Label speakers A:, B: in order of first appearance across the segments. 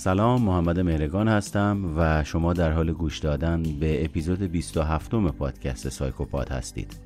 A: سلام محمد مهرگان هستم و شما در حال گوش دادن به اپیزود 27 پادکست سایکوپات هستید.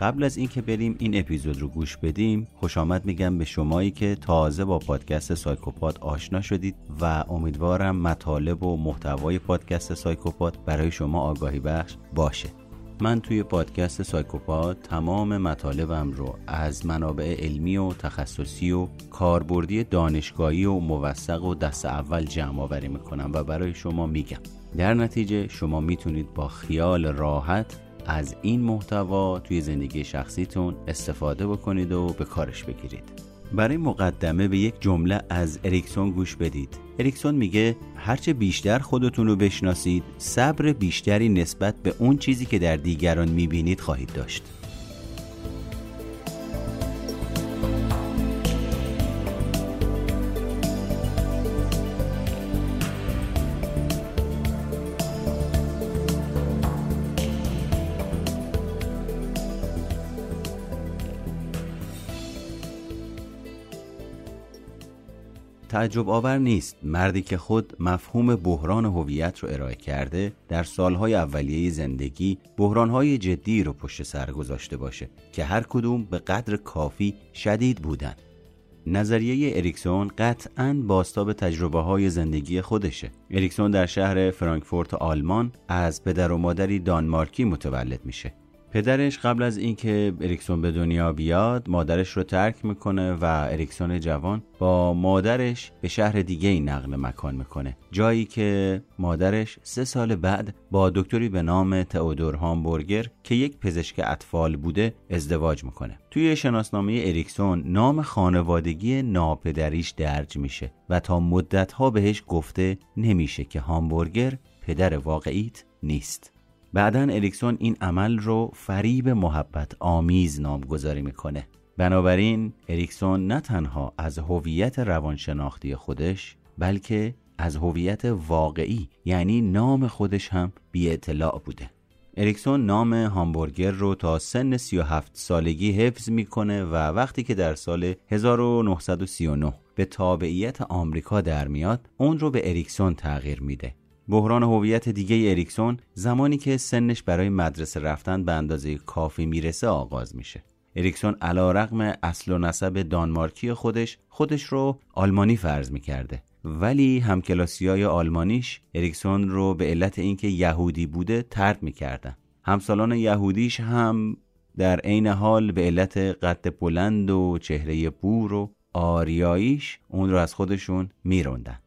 A: قبل از اینکه بریم این اپیزود رو گوش بدیم خوش آمد میگم به شمایی که تازه با پادکست سایکوپات آشنا شدید و امیدوارم مطالب و محتوای پادکست سایکوپات برای شما آگاهی بخش باشه. من توی پادکست سایکوپات تمام مطالبم رو از منابع علمی و تخصصی و کاربردی دانشگاهی و موثق و دست اول جمع آوری می‌کنم و برای شما میگم. در نتیجه شما می‌تونید با خیال راحت از این محتوا توی زندگی شخصیتون استفاده بکنید و به کارش بگیرید. برای مقدمه به یک جمله از اریکسون گوش بدید. اریکسون میگه هرچه بیشتر خودتون رو بشناسید صبر بیشتری نسبت به اون چیزی که در دیگران می‌بینید خواهید داشت. تعجب آور نیست. مردی که خود مفهوم بحران هویت رو ارائه کرده در سالهای اولیه زندگی بحرانهای جدی رو پشت سر گذاشته باشه که هر کدوم به قدر کافی شدید بودن. نظریه اریکسون قطعا بازتاب تجربه های زندگی خودشه. اریکسون در شهر فرانکفورت آلمان از پدر و مادری دانمارکی متولد میشه. پدرش قبل از اینکه اریکسون به دنیا بیاد مادرش رو ترک می‌کنه و اریکسون جوان با مادرش به شهر دیگه ای نقل مکان می‌کنه. جایی که مادرش سه سال بعد با دکتری به نام تئودور هامبورگر که یک پزشک اطفال بوده ازدواج می‌کنه. توی شناسنامه اریکسون نام خانوادگی ناپدریش درج میشه و تا مدت ها بهش گفته نمیشه که هامبورگر پدر واقعیش نیست. بعدا اریکسون این عمل رو فریب محبت آمیز نامگذاری می‌کنه. بنابراین اریکسون نه تنها از هویت روانشناختی خودش بلکه از هویت واقعی یعنی نام خودش هم بی اطلاع بوده. اریکسون نام هامبورگر رو تا سن 37 سالگی حفظ می‌کنه و وقتی که در سال 1939 به تابعیت آمریکا در میاد اون رو به اریکسون تغییر میده. بحران هویت دیگه اریکسون زمانی که سنش برای مدرسه رفتن به اندازه کافی می‌رسه آغاز میشه. اریکسون علی‌رغم اصل و نسب دانمارکی خودش خودش رو آلمانی فرض می‌کرده. ولی همکلاسی های آلمانیش اریکسون رو به علت اینکه یهودی بوده طرد می‌کردن. همسالان یهودیش هم در عین حال به علت قد بلند و چهره بور و آریاییش اون رو از خودشون میروندن.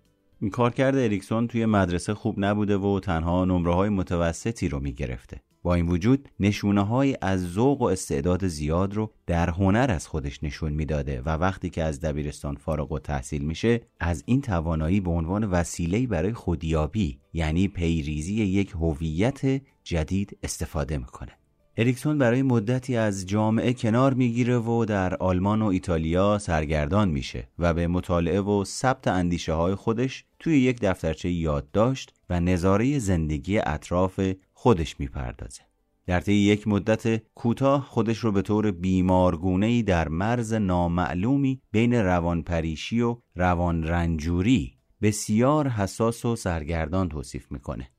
A: کارکرد اریکسون توی مدرسه خوب نبوده و تنها نمره های متوسطی رو می‌گرفته. با این وجود نشونه های از ذوق و استعداد زیاد رو در هنر از خودش نشون می‌داده و وقتی که از دبیرستان فارغ و تحصیل میشه از این توانایی به عنوان وسیله برای خودیابی یعنی پیریزی یک هویت جدید استفاده می‌کنه. اریکسون برای مدتی از جامعه کنار می‌گیره و در آلمان و ایتالیا سرگردان میشه و به مطالعه و ثبت اندیشه های خودش توی یک دفترچه یادداشت و نظاره زندگی اطراف خودش می‌پردازه. در طی یک مدت کوتاه خودش رو به طور بیمارگونه‌ای در مرز نامعلومی بین روانپریشی و روانرنجوری بسیار حساس و سرگردان توصیف می‌کنه.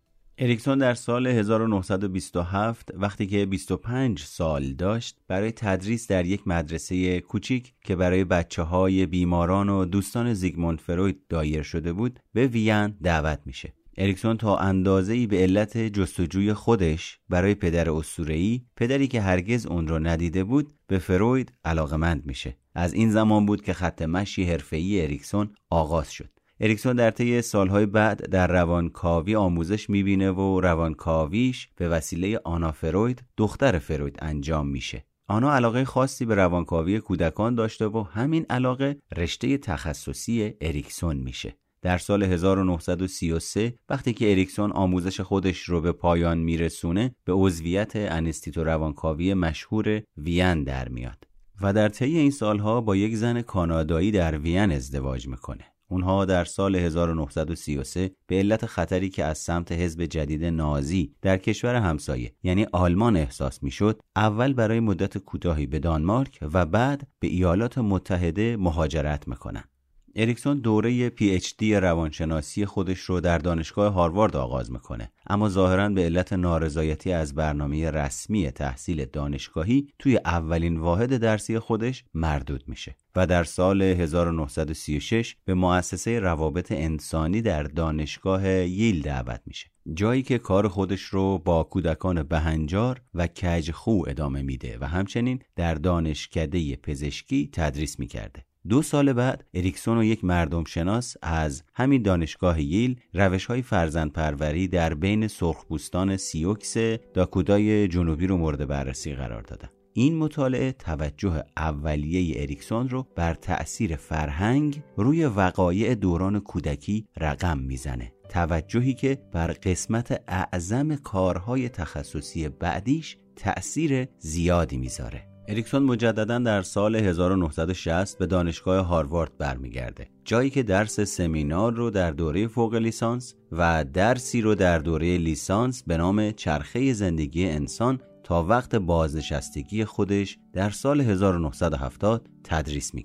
A: اریکسون در سال 1927 وقتی که 25 سال داشت برای تدریس در یک مدرسه کوچیک که برای بچه های بیماران و دوستان زیگموند فروید دایر شده بود به وین دعوت میشه. اریکسون تا اندازه ای به علت جستجوی خودش برای پدر اسطوره‌ای پدری که هرگز اون رو ندیده بود به فروید علاقمند میشه از این زمان بود که خط مشی حرفه‌ای اریکسون آغاز شد اریکسون در طی سالهای بعد در روانکاوی آموزش می‌بینه و روانکاویش به وسیله آنا فروید دختر فروید انجام میشه. آنا علاقه خاصی به روانکاوی کودکان داشته و همین علاقه رشته تخصصی اریکسون میشه. در سال 1933 وقتی که اریکسون آموزش خودش رو به پایان میرسونه به عضویت انستیتو روانکاوی مشهور وین در میاد. و در طی این سالها با یک زن کانادایی در وین ازدواج می‌کنه. اونها در سال 1933 به علت خطری که از سمت حزب جدید نازی در کشور همسایه یعنی آلمان احساس می‌شد اول برای مدت کوتاهی به دانمارک و بعد به ایالات متحده مهاجرت می‌کنن اریکسون دوره PhD روانشناسی خودش رو در دانشگاه هاروارد آغاز می‌کنه. اما ظاهرا به علت نارضایتی از برنامه رسمی تحصیل دانشگاهی توی اولین واحد درسی خودش مردود میشه و در سال 1936 به مؤسسه روابط انسانی در دانشگاه ییل دعوت میشه. جایی که کار خودش رو با کودکان بهنجار و کجخو ادامه میده و همچنین در دانشکده پزشکی تدریس می‌کرده. دو سال بعد اریکسون و یک مردم شناس از همین دانشگاه ییل روش های فرزند پروری در بین سرخپوستان سیوکس داکودای جنوبی رو مورد بررسی قرار دادن. این مطالعه توجه اولیه اریکسون رو بر تأثیر فرهنگ روی وقایع دوران کودکی رقم می‌زنه. توجهی که بر قسمت اعظم کارهای تخصصی بعدیش تأثیر زیادی می‌ذاره. اریکسون مجددا در سال 1960 به دانشگاه هاروارد برمیگرده. جایی که درس سمینار رو در دوره فوق لیسانس و درسی رو در دوره لیسانس به نام چرخه زندگی انسان تا وقت بازنشستگی خودش در سال 1970 تدریس می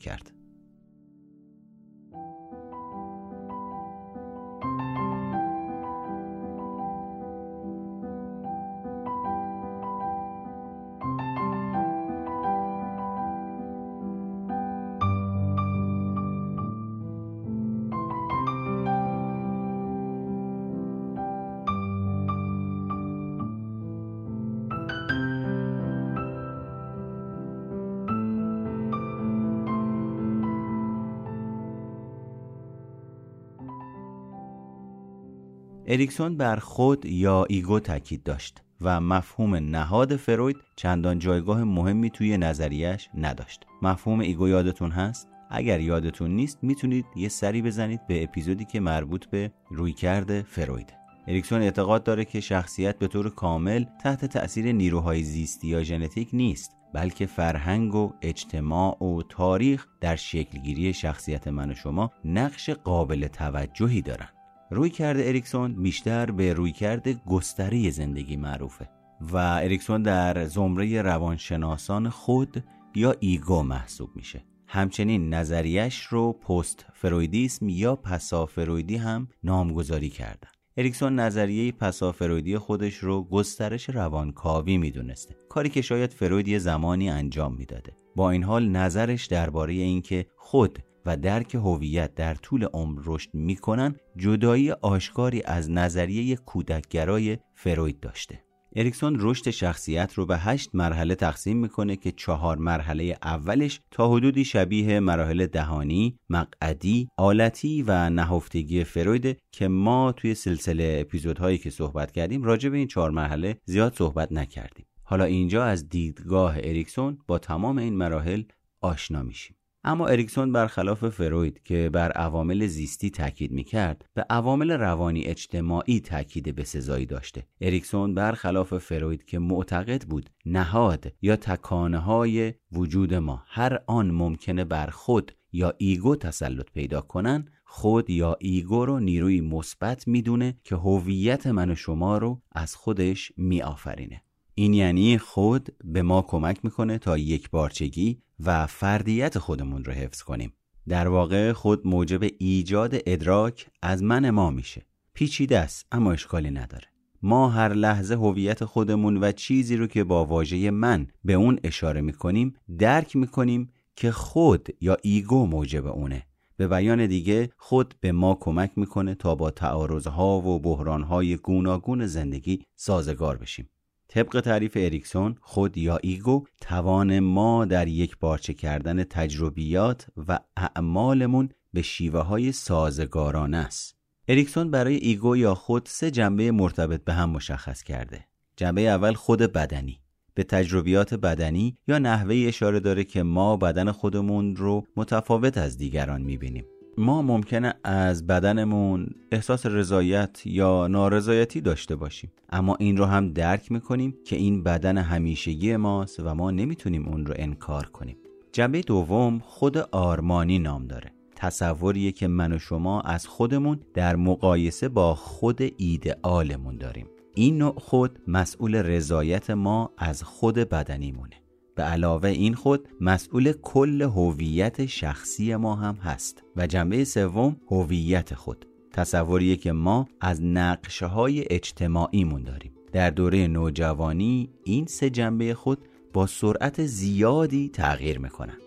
A: اریکسون بر خود یا ego تاکید داشت و مفهوم نهاد فروید چندان جایگاه مهمی توی نظریش نداشت. مفهوم ego یادتون هست؟ اگر یادتون نیست می‌تونید یه سری بزنید به اپیزودی که مربوط به رویکرد فروید. اریکسون اعتقاد داره که شخصیت به طور کامل تحت تأثیر نیروهای زیستی یا ژنتیک نیست بلکه فرهنگ و اجتماع و تاریخ در شکلگیری شخصیت من و شما نقش قابل توجهی دارن. رویکرد اریکسون بیشتر به رویکرد گستره زندگی معروفه و اریکسون در زمره روانشناسان خود یا ego محسوب میشه. همچنین نظریش رو پست فرویدیسم یا پسا فرویدی هم نامگذاری کردن. اریکسون نظریه پسا فرویدی خودش رو گسترش روانکاوی می‌دونسته. کاری که شاید فروید یه زمانی انجام می‌داده. با این حال نظرش درباره اینکه خود و درک هویت در طول عمر رشد می‌کنن جدایی آشکاری از نظریه کودکگرای فروید داشته اریکسون رشد شخصیت رو به هشت مرحله تقسیم می‌کنه که چهار مرحله اولش تا حدودی شبیه مراحل دهانی، مقعدی، آلتی و نهفتگی فروید که ما توی سلسله اپیزودهایی که صحبت کردیم راجع به این چهار مرحله زیاد صحبت نکردیم. حالا اینجا از دیدگاه اریکسون با تمام این مراحل آشنا میشیم. اما اریکسون برخلاف فروید که بر عوامل زیستی تاکید می‌کرد به عوامل روانی اجتماعی تاکید بسزایی داشته. اریکسون برخلاف فروید که معتقد بود نهاد یا تکانه های وجود ما هر آن ممکنه بر خود یا ego تسلط پیدا کنن خود یا ego رو نیروی مثبت می‌دونه که هویت من و شما رو از خودش میآفرینه. این یعنی خود به ما کمک می‌کنه تا یکپارچگی و فردیت خودمون رو حفظ کنیم. در واقع خود موجب ایجاد ادراک از من ما میشه. پیچیده است اما اشکالی نداره. ما هر لحظه هویت خودمون و چیزی رو که با واژه من به اون اشاره می‌کنیم درک می‌کنیم که خود یا ego موجب اونه. به بیان دیگه خود به ما کمک می‌کنه تا با تعارضها و بحرانهای گوناگون زندگی سازگار بشیم. طبق تعریف اریکسون خود یا ego توان ما در یکپارچه کردن تجربیات و اعمالمون به شیوه های سازگارانه است. اریکسون برای ego یا خود سه جنبه مرتبط به هم مشخص کرده. جنبه اول خود بدنی. به تجربیات بدنی یا نحوه اشاره داره که ما بدن خودمون رو متفاوت از دیگران می‌بینیم. ما ممکنه از بدنمون احساس رضایت یا نارضایتی داشته باشیم. اما این رو هم درک می‌کنیم که این بدن همیشگی ماست و ما نمی‌تونیم اون رو انکار کنیم. جنبه دوم خود آرمانی نام داره. تصوریه که من و شما از خودمون در مقایسه با خود ایدئالمون داریم. این نوع خود مسئول رضایت ما از خود بدنیمونه. به علاوه این خود مسئول کل هویت شخصی ما هم هست و جنبه سوم هویت خود. تصوریه که ما از نقشه های اجتماعیمون داریم. در دوره نوجوانی این سه جنبه خود با سرعت زیادی تغییر می‌کنن.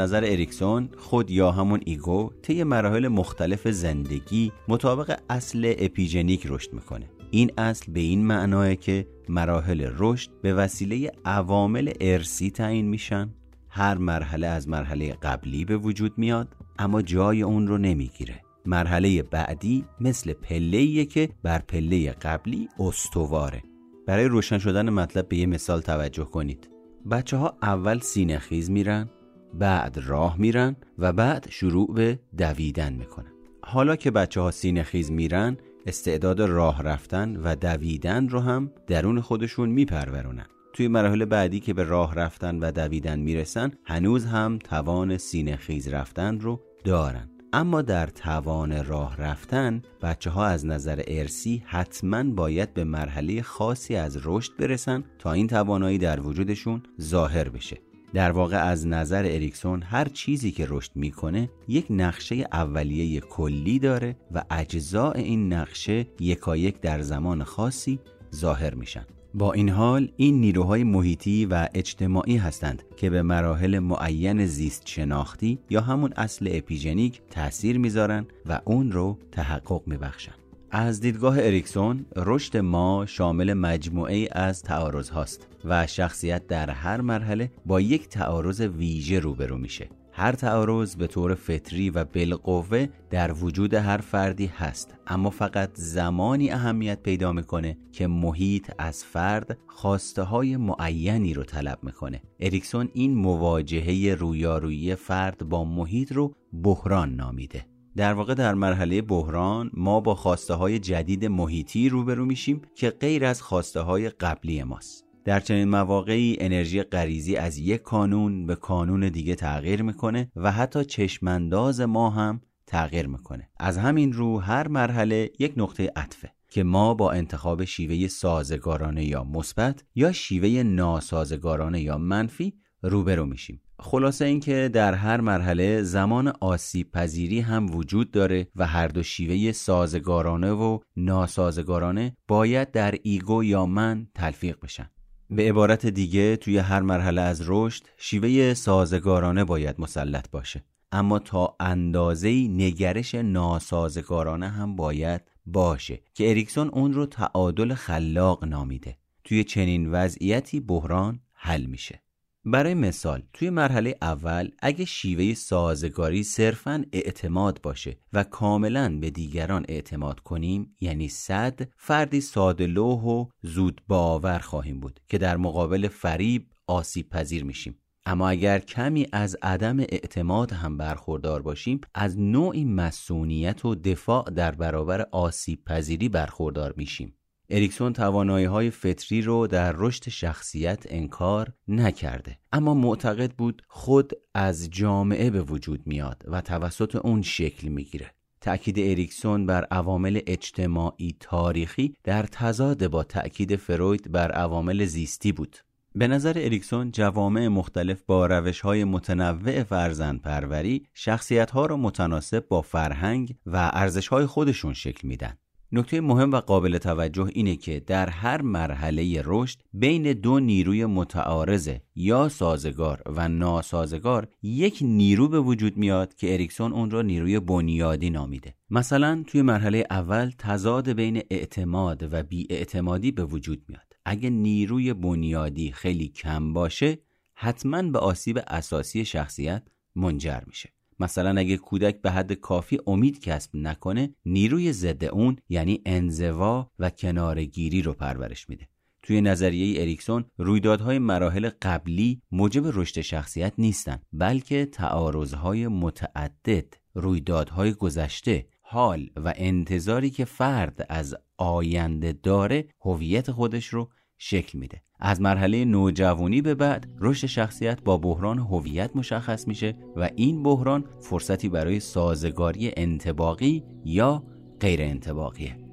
A: نظر اریکسون خود یا همون ego طی مراحل مختلف زندگی مطابق اصل اپیژنیک رشد می‌کنه. این اصل به این معناه که مراحل رشد به وسیله عوامل ارثی تعیین میشن. هر مرحله از مرحله قبلی به وجود میاد اما جای اون رو نمی‌گیره. مرحله بعدی مثل پله که بر پله قبلی استواره. برای روشن شدن مطلب به یه مثال توجه کنید. بچه ها اول سینه خیز میرن بعد راه میرن و بعد شروع به دویدن می‌کنن. حالا که بچه ها سینه خیز میرن استعداد راه رفتن و دویدن رو هم درون خودشون میپرورونن. توی مراحل بعدی که به راه رفتن و دویدن می‌رسن هنوز هم توان سینه خیز رفتن رو دارن. اما در توان راه رفتن بچه ها از نظر ارسی حتما باید به مرحله خاصی از رشد برسن تا این توانایی در وجودشون ظاهر بشه. در واقع از نظر اریکسون هر چیزی که رشد می‌کنه یک نقشه اولیه کلی داره و اجزاء این نقشه یکایک در زمان خاصی ظاهر میشن. با این حال این نیروهای محیطی و اجتماعی هستند که به مراحل معین زیست شناختی یا همون اصل اپیژنیک تاثیر می‌ذارن و اون رو تحقق میبخشن. از دیدگاه اریکسون رشد ما شامل مجموعه‌ای از تعارض هاست و شخصیت در هر مرحله با یک تعارض ویژه روبرو میشه. هر تعارض به طور فطری و بالقوه در وجود هر فردی هست اما فقط زمانی اهمیت پیدا می‌کنه که محیط از فرد خواسته های معینی رو طلب می‌کنه. اریکسون این مواجهه رویارویی فرد با محیط رو بحران نامیده. در واقع در مرحله بحران ما با خواسته های جدید محیطی روبرو میشیم که غیر از خواسته های قبلی ماست. در چنین مواقعی انرژی غریزی از یک کانون به کانون دیگه تغییر می‌کنه و حتی چشمانداز ما هم تغییر می‌کنه. از همین رو هر مرحله یک نقطه عطفه که ما با انتخاب شیوه سازگارانه یا مثبت یا شیوه ناسازگارانه یا منفی روبرو میشیم. خلاصه اینکه در هر مرحله زمان آسیب پذیری هم وجود داره و هر دو شیوه سازگارانه و ناسازگارانه باید در ایگو یا من تلفیق بشن. به عبارت دیگه توی هر مرحله از رشد شیوه سازگارانه باید مسلط باشه. اما تا اندازه‌ای نگرش ناسازگارانه هم باید باشه که اریکسون اون رو تعادل خلاق نامیده. توی چنین وضعیتی بحران حل میشه. برای مثال توی مرحله اول اگه شیوه سازگاری صرفا اعتماد باشه و کاملا به دیگران اعتماد کنیم یعنی صد فردی سادلوه و زود باور خواهیم بود که در مقابل فریب آسیب پذیر میشیم. اما اگر کمی از عدم اعتماد هم برخوردار باشیم از نوعی مسئولیت و دفاع در برابر آسیب پذیری برخوردار میشیم. اریکسون توانایی های فطری رو در رشد شخصیت انکار نکرده. اما معتقد بود خود از جامعه به وجود میاد و توسط اون شکل می‌گیره. تأکید اریکسون بر عوامل اجتماعی تاریخی در تضاد با تأکید فروید بر عوامل زیستی بود. به نظر اریکسون جوامع مختلف با روش های متنوع فرزند پروری شخصیت ها را متناسب با فرهنگ و ارزش های خودشون شکل میدن. نکته مهم و قابل توجه اینه که در هر مرحله رشد بین دو نیروی متعارض یا سازگار و ناسازگار. یک نیرو به وجود میاد که اریکسون اون را نیروی بنیادی نامیده. مثلا توی مرحله اول تضاد بین اعتماد و بیاعتمادی به وجود میاد. اگه نیروی بنیادی خیلی کم باشه حتما به آسیب اساسی شخصیت منجر میشه. مثلا اگه کودک به حد کافی امید کسب نکنه نیروی ضد اون یعنی انزوا و کنارگیری رو پرورش میده. توی نظریه اریکسون رویدادهای مراحل قبلی موجب رشد شخصیت نیستند بلکه تعارضهای متعدد رویدادهای گذشته حال و انتظاری که فرد از آینده داره هویت خودش رو شکل میده. از مرحله نوجوانی به بعد رشد شخصیت با بحران هویت مشخص میشه و این بحران فرصتی برای سازگاری انتباقی یا غیر انتباقیه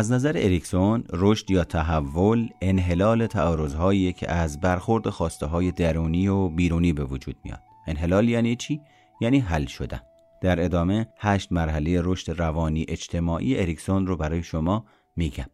A: از نظر اریکسون رشد یا تحول انحلال تعارضهایی که از برخورد خواسته های درونی و بیرونی به وجود میاد. انحلال یعنی چی؟ یعنی حل شدن. در ادامه هشت مرحله رشد روانی اجتماعی اریکسون رو برای شما میگم.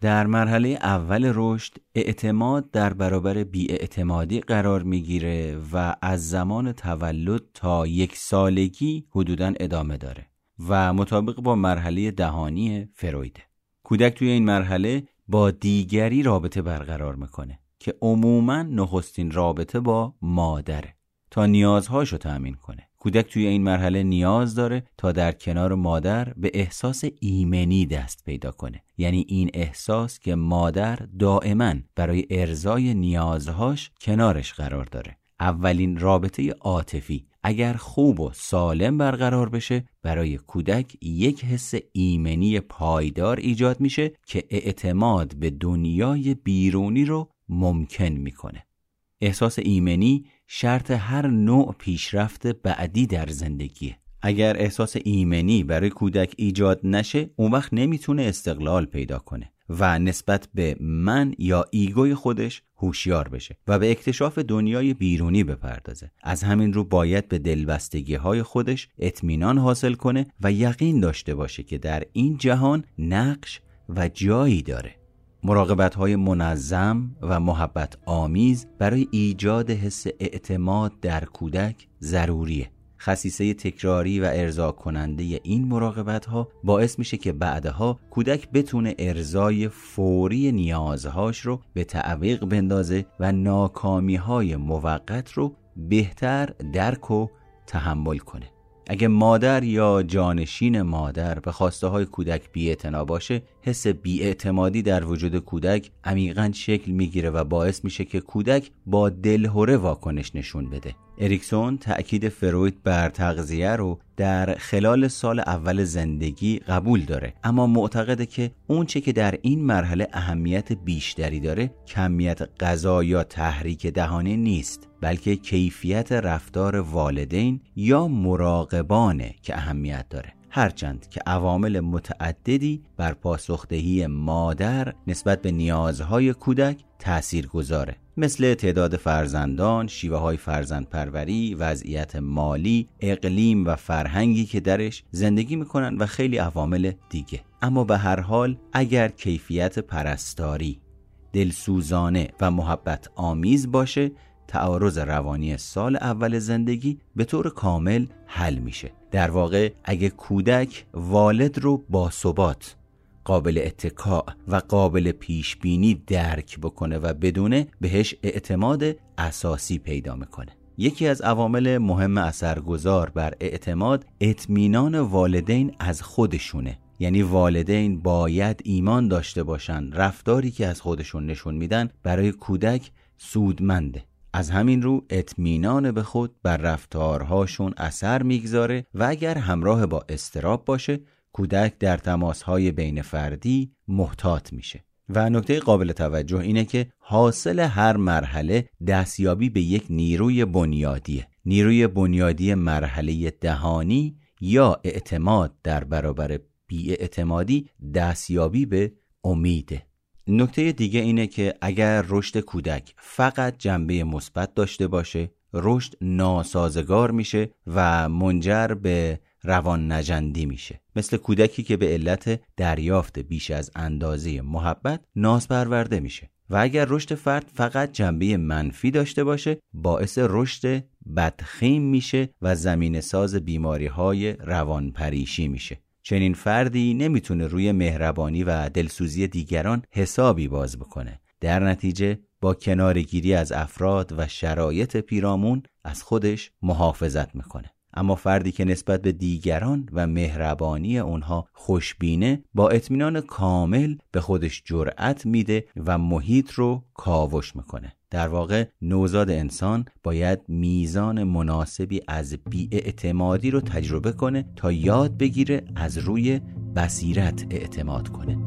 A: در مرحله اول رشد اعتماد در برابر بیاعتمادی قرار می‌گیره و از زمان تولد تا یک سالگی حدودا ادامه داره و مطابق با مرحله دهانی فرویده کودک توی این مرحله با دیگری رابطه برقرار می‌کنه که عموما نخستین رابطه با مادره تا نیازهاشو تأمین کنه. کودک توی این مرحله نیاز داره تا در کنار مادر به احساس ایمنی دست پیدا کنه. یعنی این احساس که مادر دائما برای ارزای نیازهاش کنارش قرار داره. اولین رابطه عاطفی. اگر خوب و سالم برقرار بشه برای کودک یک حس ایمنی پایدار ایجاد میشه که اعتماد به دنیای بیرونی رو ممکن می‌کنه. احساس ایمنی شرط هر نوع پیشرفت بعدی در زندگیه. اگر احساس ایمنی برای کودک ایجاد نشه اون وقت نمی‌تونه استقلال پیدا کنه. و نسبت به من یا ایگوی خودش هوشیار بشه و به اکتشاف دنیای بیرونی بپردازه. از همین رو باید به دلبستگی های خودش اطمینان حاصل کنه و یقین داشته باشه که در این جهان نقش و جایی داره. مراقبت های منظم و محبت آمیز برای ایجاد حس اعتماد در کودک ضروریه. خصیصه تکراری و ارضا کننده این مراقبت ها باعث میشه که بعدها کودک بتونه ارزای فوری نیازهاش رو به تعویق بندازه و ناکامی های موقت رو بهتر درک و تحمل کنه. اگه مادر یا جانشین مادر به خواسته های کودک بیاعتنا باشه حس بیاعتمادی در وجود کودک عمیقا شکل می‌گیره و باعث میشه که کودک با دلهوره واکنش نشون بده. اریکسون تأکید فروید بر تغذیه رو در خلال سال اول زندگی قبول داره اما معتقده که اونچه که در این مرحله اهمیت بیشتری داره کمیت غذا یا تحریک دهانه نیست بلکه کیفیت رفتار والدین یا مراقبانه که اهمیت داره. هرچند که عوامل متعددی بر پاسخدهی مادر نسبت به نیازهای کودک تأثیر گذاره. مثل تعداد فرزندان، شیوه های فرزند پروری، وضعیت مالی، اقلیم و فرهنگی که درش زندگی می‌کنن و خیلی عوامل دیگه. اما به هر حال اگر کیفیت پرستاری دلسوزانه و محبت آمیز باشه تعارض روانی سال اول زندگی به طور کامل حل میشه. در واقع اگه کودک والد رو با ثبات قابل اتکاع و قابل پیش بینی درک بکنه و بدونه بهش اعتماد اساسی پیدا می‌کنه. یکی از عوامل مهم اثرگذار بر اعتماد اطمینان والدین از خودشونه. یعنی والدین باید ایمان داشته باشند رفتاری که از خودشون نشون میدن برای کودک سودمنده. از همین رو اطمینان به خود بر رفتارهاشون اثر می‌گذاره و اگر همراه با استراب باشه کودک در تماسهای بین فردی محتاط میشه. و نکته قابل توجه اینه که حاصل هر مرحله دستیابی به یک نیروی بنیادیه. نیروی بنیادی مرحله دهانی یا اعتماد در برابر بیاعتمادی دستیابی به امیده. نکته دیگه اینه که اگر رشد کودک فقط جنبه مثبت داشته باشه رشد ناسازگار میشه و منجر به روان نجندی میشه. مثل کودکی که به علت دریافت بیش از اندازه محبت ناز پرورده میشه. و اگر رشد فرد فقط جنبه منفی داشته باشه باعث رشد بدخیم میشه و زمین ساز بیماری های روان پریشی میشه. چنین فردی نمی‌تونه روی مهربانی و دلسوزی دیگران حسابی باز بکنه. در نتیجه با کنارگیری از افراد و شرایط پیرامون از خودش محافظت می‌کنه. اما فردی که نسبت به دیگران و مهربانی اونها خوشبینه با اطمینان کامل به خودش جرأت میده و محیط رو کاوش می‌کنه. در واقع نوزاد انسان باید میزان مناسبی از بیاعتمادی رو تجربه کنه تا یاد بگیره از روی بصیرت اعتماد کنه.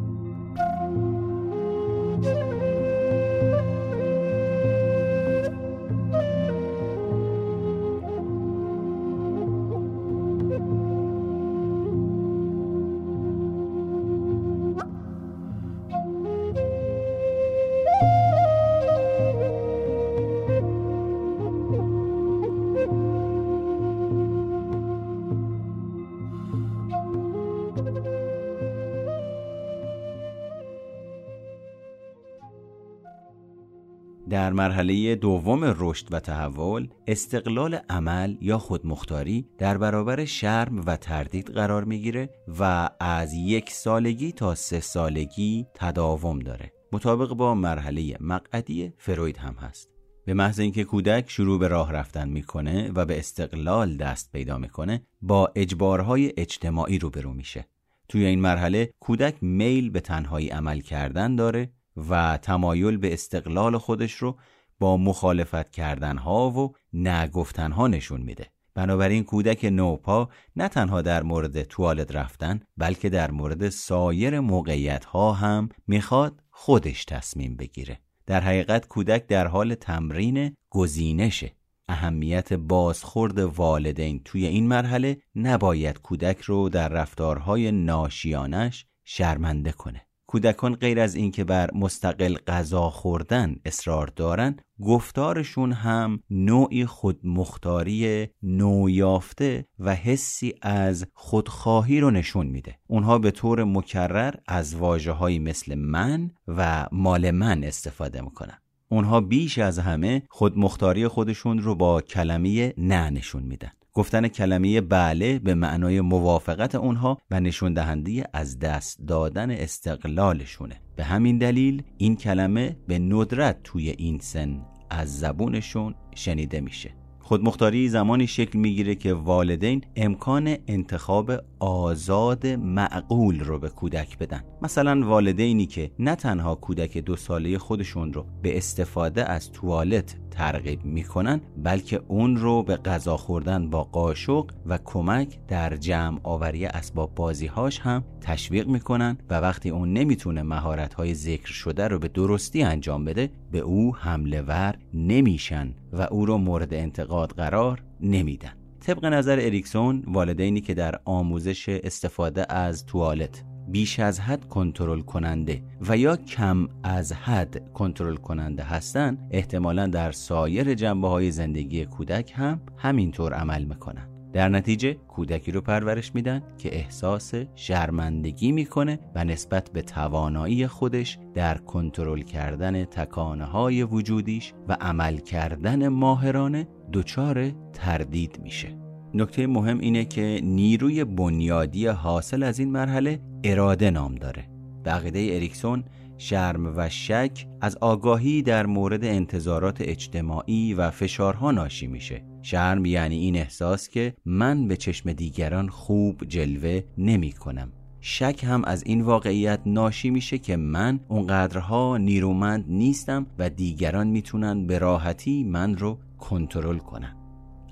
A: مرحله دوم رشد و تحول استقلال عمل یا خودمختاری در برابر شرم و تردید قرار می‌گیره و از یک سالگی تا سه سالگی تداوم داره. مطابق با مرحله مقعدی فروید هم هست. به محض اینکه کودک شروع به راه رفتن می‌کنه و به استقلال دست پیدا می‌کنه با اجبارهای اجتماعی روبرو میشه. توی این مرحله کودک میل به تنهایی عمل کردن داره و تمایل به استقلال خودش رو با مخالفت کردنها و نگفتنها نشون میده. بنابراین کودک نوپا نه تنها در مورد توالت رفتن بلکه در مورد سایر موقعیت ها هم می‌خواد خودش تصمیم بگیره. در حقیقت کودک در حال تمرین گزینشه اهمیت بازخورد والدین توی این مرحله نباید کودک رو در رفتارهای ناشیانش شرمنده کنه. کودکان غیر از اینکه بر مستقل غذا خوردن اصرار دارن گفتارشون هم نوعی خودمختاری نویافته و حسی از خودخواهی رو نشون میده. اونها به طور مکرر از واجه مثل من و مال من استفاده می‌کنن. اونها بیش از همه خودمختاری خودشون رو با کلمه نه نشون میدن. گفتن کلمه بله به معنای موافقت اونها و نشون دهنده از دست دادن استقلالشونه. به همین دلیل این کلمه به ندرت توی این سن از زبونشون شنیده میشه. خودمختاری زمانی شکل می‌گیره که والدین امکان انتخاب آزاد معقول رو به کودک بدن. مثلا والدینی که نه تنها کودک دو ساله خودشون رو به استفاده از توالت ترغیب می‌کنن بلکه اون رو به غذا خوردن با قاشق و کمک در جمع آوری اسباب بازیهاش هم تشویق می‌کنن و وقتی اون نمی‌تونه مهارت های ذکر شده رو به درستی انجام بده به او حمله ور نمیشن و او رو مورد انتقاد قرار نمیدن. طبق نظر اریکسون والدینی که در آموزش استفاده از توالت بیش از حد کنترل کننده و یا کم از حد کنترل کننده هستند احتمالا در سایر جنبه های زندگی کودک هم همینطور عمل می‌کنن در نتیجه کودکی رو پرورش میدن که احساس شرمندگی می‌کنه و نسبت به توانایی خودش در کنترل کردن تکانه های وجودیش و عمل کردن ماهرانه دچار تردید میشه. نکته مهم اینه که نیروی بنیادی حاصل از این مرحله اراده نام داره. به عقیده اریکسون شرم و شک از آگاهی در مورد انتظارات اجتماعی و فشارها ناشی میشه. شرم یعنی این احساس که من به چشم دیگران خوب جلوه نمی کنم شک هم از این واقعیت ناشی میشه که من اونقدرها نیرومند نیستم و دیگران می‌تونن به راحتی من رو کنترل کنن.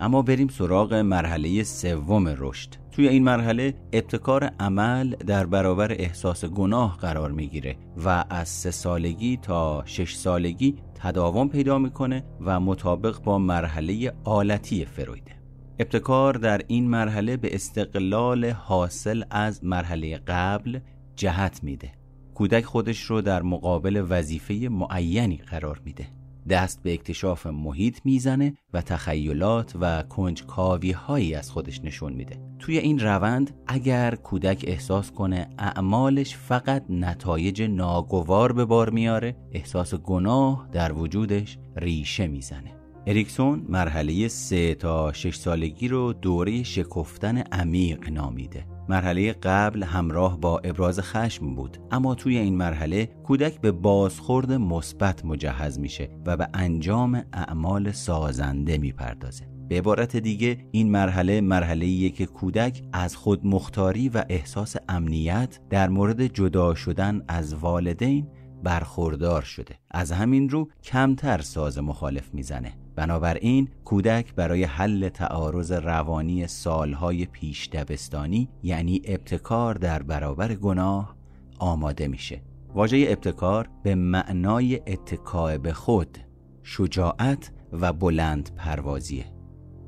A: اما بریم سراغ مرحله سوم رشد. توی این مرحله ابتکار عمل در برابر احساس گناه قرار می‌گیره و از سه سالگی تا شش سالگی تداوم پیدا می‌کنه و مطابق با مرحله آلتی فرویده. ابتکار در این مرحله به استقلال حاصل از مرحله قبل جهت میده. کودک خودش رو در مقابل وظیفه معینی قرار میده. دست به اکتشاف محیط می‌زنه و تخیلات و کنجکاوی هایی از خودش نشون میده. توی این روند اگر کودک احساس کنه اعمالش فقط نتایج ناگوار به بار میاره احساس گناه در وجودش ریشه می‌زنه. اریکسون مرحله سه تا شش سالگی رو دوره شکفتن عمیق نامیده. مرحله قبل همراه با ابراز خشم بود اما توی این مرحله کودک به بازخورد مثبت مجهز میشه و به انجام اعمال سازنده می‌پردازه. به عبارت دیگه این مرحله مرحله که کودک از خود مختاری و احساس امنیت در مورد جدا شدن از والدین برخوردار شده. از همین رو کمتر ساز مخالف می‌زنه. بنابراین کودک برای حل تعارض روانی سالهای پیش دبستانی یعنی ابتکار در برابر گناه آماده میشه. واژه ابتکار به معنای اتکاع به خود شجاعت و بلند پروازیه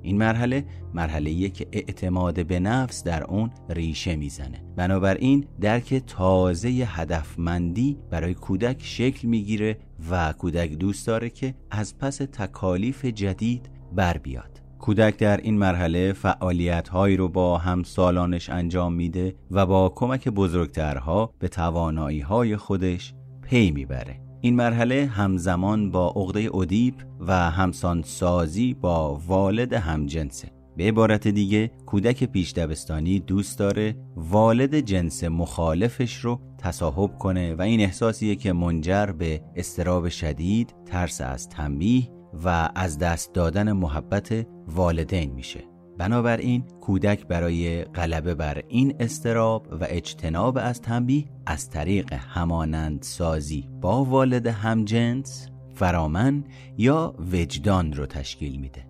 A: این مرحله مرحله که اعتماد به نفس در اون ریشه می‌زنه. بنابراین درک تازه هدفمندی برای کودک شکل می‌گیره و کودک دوست داره که از پس تکالیف جدید بر بیاد. کودک در این مرحله فعالیت هایی رو با همسالانش انجام میده و با کمک بزرگترها به توانایی های خودش پی می‌بره. این مرحله همزمان با عقده ادیپ و همسانسازی با والد همجنسه. به عبارت دیگه کودک پیش دبستانی دوست داره والد جنس مخالفش رو تصاحب کنه و این احساسیه که منجر به اضطراب شدید، ترس از تنبیه و از دست دادن محبت والدین میشه. بنابراین کودک برای غلبه بر این استراب و اجتناب از تنبیه از طریق همانند سازی با والد همجنس فرامن یا وجدان رو تشکیل میده.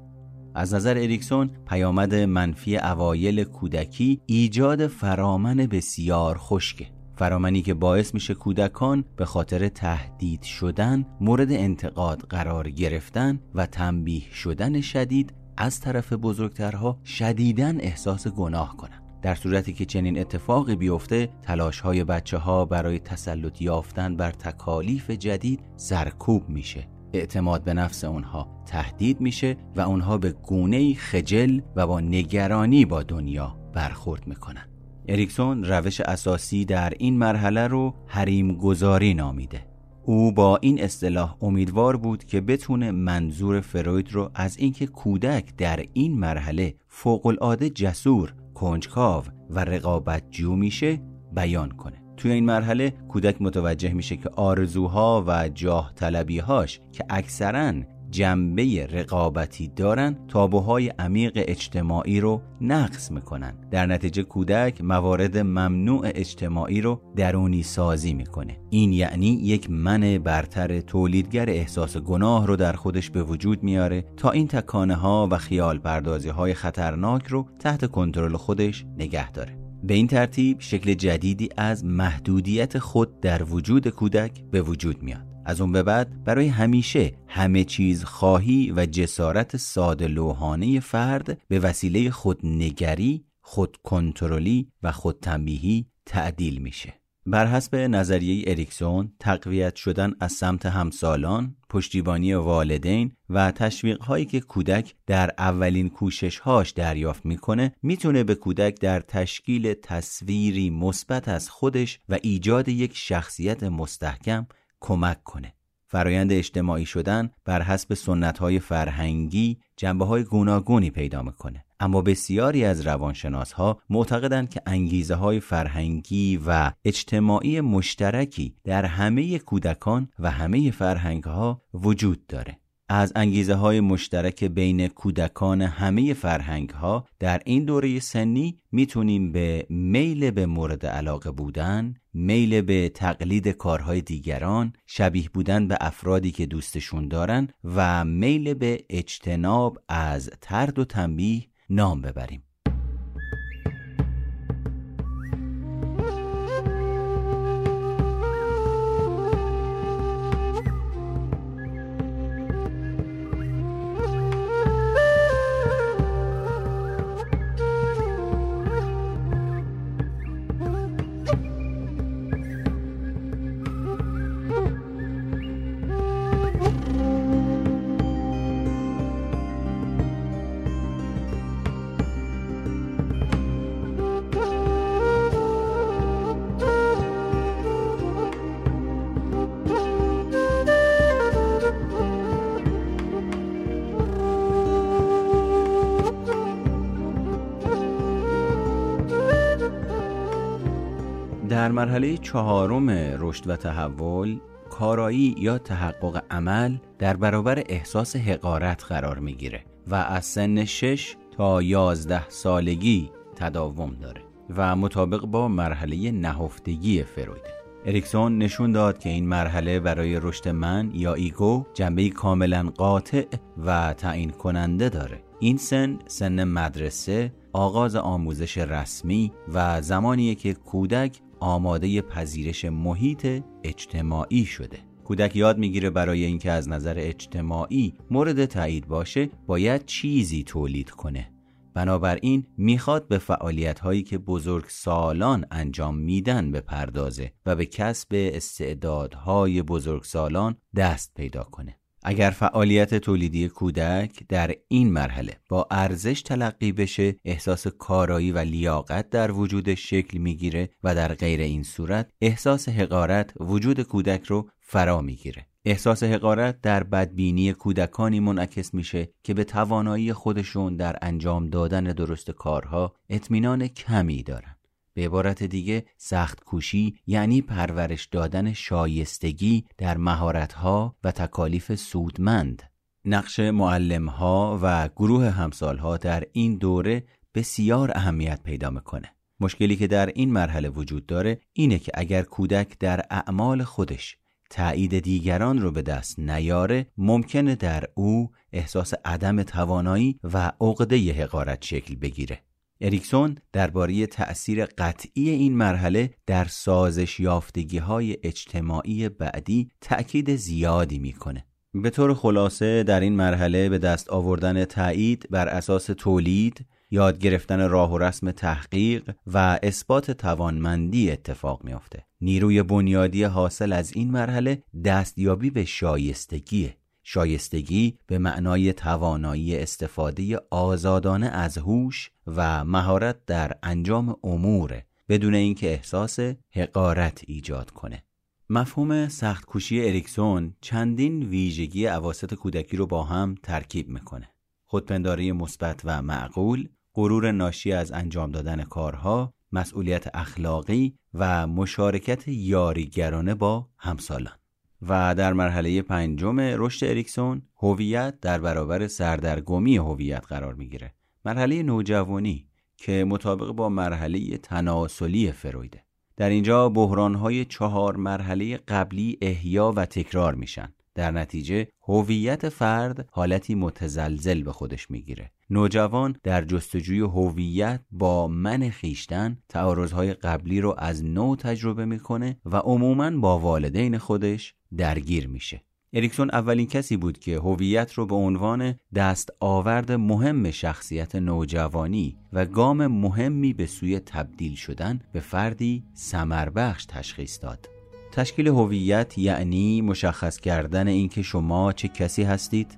A: از نظر اریکسون پیامد منفی اوایل کودکی ایجاد فرامن بسیار خشکه. فرامنی که باعث میشه کودکان به خاطر تهدید شدن مورد انتقاد قرار گرفتن و تنبیه شدن شدید از طرف بزرگترها شدیدن احساس گناه کنند. در صورتی که چنین اتفاقی بیفته تلاش های بچه ها برای تسلط یافتن بر تکالیف جدید سرکوب میشه. اعتماد به نفس اونها تهدید میشه و اونها به گونه خجل و با نگرانی با دنیا برخورد می‌کنن. اریکسون روش اساسی در این مرحله رو حریم گذاری نامیده. او با این اصطلاح امیدوار بود که بتونه منظور فروید رو از اینکه کودک در این مرحله فوق العاده جسور، کنجکاو و رقابتجو میشه بیان کنه. توی این مرحله کودک متوجه میشه که آرزوها و جاه طلبیهاش که اکثرا جنبه رقابتی دارن تابوهای عمیق اجتماعی رو نقص می‌کنن. در نتیجه کودک موارد ممنوع اجتماعی رو درونی سازی می‌کنه. این یعنی یک من برتر تولیدگر احساس گناه رو در خودش به وجود میاره تا این تکانه ها و خیال پردازی های خطرناک رو تحت کنترل خودش نگه داره. به این ترتیب شکل جدیدی از محدودیت خود در وجود کودک به وجود میاد. از اون به بعد برای همیشه همه چیز خواهی و جسارت ساده لوحانه فرد به وسیله خودنگری، خودکنترلی و خودتنبیهی تعدیل میشه. بر حسب نظریه اریکسون تقویت شدن از سمت همسالان، پشتیبانی والدین و تشویق هایی که کودک در اولین کوشش هاش دریافت می‌کنه می‌تونه به کودک در تشکیل تصویری مثبت از خودش و ایجاد یک شخصیت مستحکم کمک کنه. فرایند اجتماعی شدن بر حسب سنت های فرهنگی جنبه های گوناگونی پیدا می‌کنه. اما بسیاری از روانشناس ها معتقدند که انگیزه های فرهنگی و اجتماعی مشترکی در همه کودکان و همه فرهنگ ها وجود داره. از انگیزه های مشترک بین کودکان همه فرهنگ ها در این دوره سنی می‌تونیم به میل به مورد علاقه بودن، میل به تقلید کارهای دیگران، شبیه بودن به افرادی که دوستشون دارن و میل به اجتناب از ترد و تنبیه نام ببریم. مرحله چهارم رشد و تحول کارایی یا تحقق عمل در برابر احساس حقارت قرار می‌گیره و از سن 6 تا 11 سالگی تداوم داره و مطابق با مرحله نهفتگی فروید. اریکسون نشون داد که این مرحله برای رشد من یا ایگو جنبه کاملا قاطع و تعیین کننده داره. این سن سن مدرسه آغاز آموزش رسمی و زمانیه که کودک آماده پذیرش محیط اجتماعی شده. کودک یاد می‌گیره برای اینکه از نظر اجتماعی مورد تایید باشه باید چیزی تولید کنه. بنابراین می‌خواد به فعالیت هایی که بزرگ سالان انجام میدن بپردازه و به کسب استعدادهای بزرگ سالان دست پیدا کنه. اگر فعالیت تولیدی کودک در این مرحله با ارزش تلقی بشه احساس کارایی و لیاقت در وجود شکل می‌گیره و در غیر این صورت احساس حقارت وجود کودک رو فرا می‌گیره. احساس حقارت در بدبینی کودکانی منعکس میشه که به توانایی خودشون در انجام دادن درست کارها اطمینان کمی دارن. به عبارت دیگه سخت کوشی یعنی پرورش دادن شایستگی در مهارتها و تکالیف سودمند. نقش معلمها و گروه همسالها در این دوره بسیار اهمیت پیدا می‌کنه. مشکلی که در این مرحله وجود داره اینه که اگر کودک در اعمال خودش تایید دیگران رو به دست نیاره ممکنه در او احساس عدم توانایی و عقده حقارت شکل بگیره. اریکسون درباره تأثیر قطعی این مرحله در سازش یافتگی های اجتماعی بعدی تأکید زیادی می‌کنه. به طور خلاصه در این مرحله به دست آوردن تایید بر اساس تولید، یاد گرفتن راه و رسم تحقیق و اثبات توانمندی اتفاق میافته. نیروی بنیادی حاصل از این مرحله دستیابی به شایستگیه. شایستگی به معنای توانایی استفاده آزادانه از هوش و مهارت در انجام امور بدون اینکه احساس حقارت ایجاد کنه. مفهوم سخت کوشی اریکسون چندین ویژگی عواست کودکی رو با هم ترکیب می‌کنه. خودپنداری مثبت و معقول غرور ناشی از انجام دادن کارها مسئولیت اخلاقی و مشارکت یاریگرانه با همسالان. و در مرحله پنجم رشد اریکسون هویت در برابر سردرگمی هویت قرار می‌گیره. مرحله نوجوانی که مطابق با مرحله تناسلی فرویده. در اینجا بحرانهای چهار مرحله قبلی احیا و تکرار میشن. در نتیجه هویت فرد حالتی متزلزل به خودش می‌گیره. نوجوان در جستجوی هویت با من خیشتن تعارضهای قبلی رو از نو تجربه می‌کنه و عموما با والدین خودش درگیر میشه اریکسون اولین کسی بود که هویت رو به عنوان دست آورد مهم شخصیت نوجوانی و گام مهمی به سوی تبدیل شدن به فردی سمربخش تشخیص داد. تشکیل هویت یعنی مشخص کردن اینکه شما چه کسی هستید،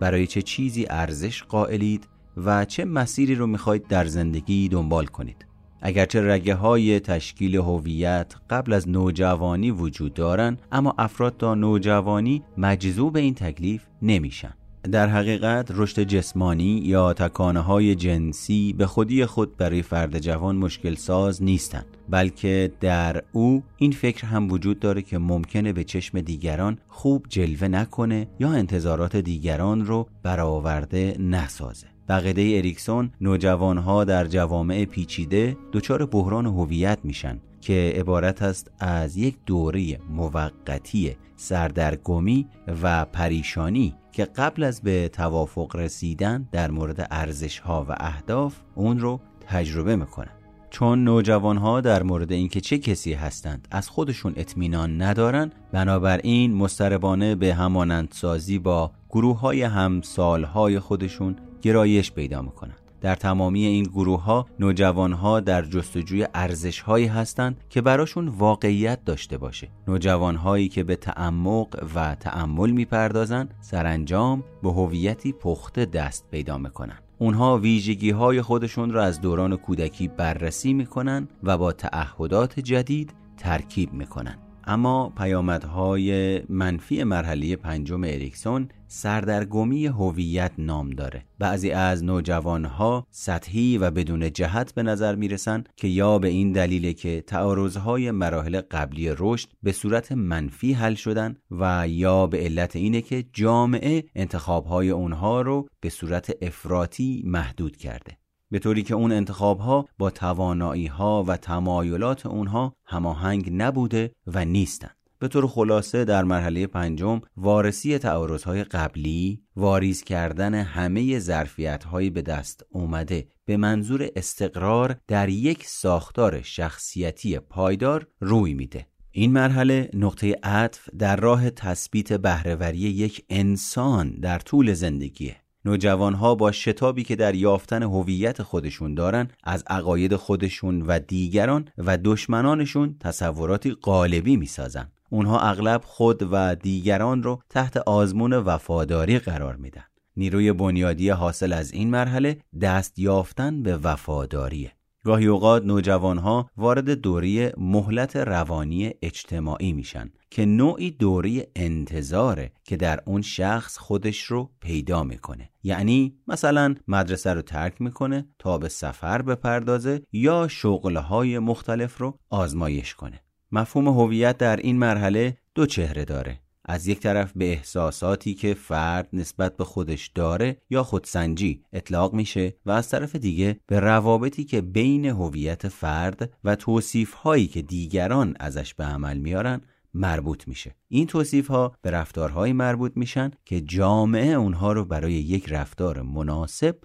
A: برای چه چیزی ارزش قائلید و چه مسیری رو می‌خواید در زندگی دنبال کنید. اگرچه رگه های تشکیل هویت قبل از نوجوانی وجود دارند اما افراد تا نوجوانی مجذوب این تکلیف نمیشن. در حقیقت رشد جسمانی یا تکانه های جنسی به خودی خود برای فرد جوان مشکل ساز نیستند بلکه در او این فکر هم وجود داره که ممکنه به چشم دیگران خوب جلوه نکنه یا انتظارات دیگران رو برآورده نسازه. بقیده اریکسون نوجوانها در جوامع پیچیده دچار بحران هویت میشن که عبارت است از یک دوره موقتی سردرگمی و پریشانی که قبل از به توافق رسیدن در مورد ارزش ها و اهداف اون رو تجربه می‌کنن. چون نوجوان ها در مورد اینکه چه کسی هستند از خودشون اطمینان ندارن بنابراین مستربانه به همانندسازی با گروه های همسال های خودشون گرایش پیدا می‌کنند. در تمامی این گروه ها نوجوان ها در جستجوی ارزش هایی هستند که براشون واقعیت داشته باشه. نوجوان هایی که به تعمق و تعمل می‌پردازند سرانجام به هویتی پخته دست پیدا می‌کنند. اونها ویژگی های خودشون را از دوران کودکی بررسی می‌کنن و با تعهدات جدید ترکیب می‌کنن اما پیامدهای منفی مرحله پنجم اریکسون سردرگمی هویت نام داره. بعضی از نوجوانها سطحی و بدون جهت به نظر می‌رسن که یا به این دلیل که تعارضهای مراحل قبلی رشد به صورت منفی حل شدن و یا به علت اینه که جامعه انتخابهای اونها رو به صورت افراطی محدود کرده. به طوری که اون انتخاب ها با توانایی ها و تمایلات اونها هماهنگ نبوده و نیستند. به طور خلاصه در مرحله پنجم وارسی های قبلی واریز کردن همه ظرفیت های به دست اومده به منظور استقرار در یک ساختار شخصیتی پایدار روی میده این مرحله نقطه عطف در راه تثبیت بهرهوری یک انسان در طول زندگیه نوجوانها با شتابی که در یافتن هویت خودشون دارن از عقاید خودشون و دیگران و دشمنانشون تصوراتی قالبی می‌سازن. اونها اغلب خود و دیگران رو تحت آزمون وفاداری قرار میدن. نیروی بنیادی حاصل از این مرحله دست یافتن به وفاداریه. گاهی اوقات نوجوانها وارد دوری مهلت روانی اجتماعی میشن که نوعی دوری انتظاره که در اون شخص خودش رو پیدا می‌کنه. یعنی مثلا مدرسه رو ترک می‌کنه تا به سفر بپردازه یا شغلهای مختلف رو آزمایش کنه. مفهوم هویت در این مرحله دو چهره داره. از یک طرف به احساساتی که فرد نسبت به خودش داره یا خودسنجی اطلاق میشه و از طرف دیگه به روابطی که بین هویت فرد و توصیف هایی که دیگران ازش به عمل میارن مربوط میشه. این توصیف ها به رفتارهایی مربوط میشن که جامعه اونها رو برای یک رفتار مناسب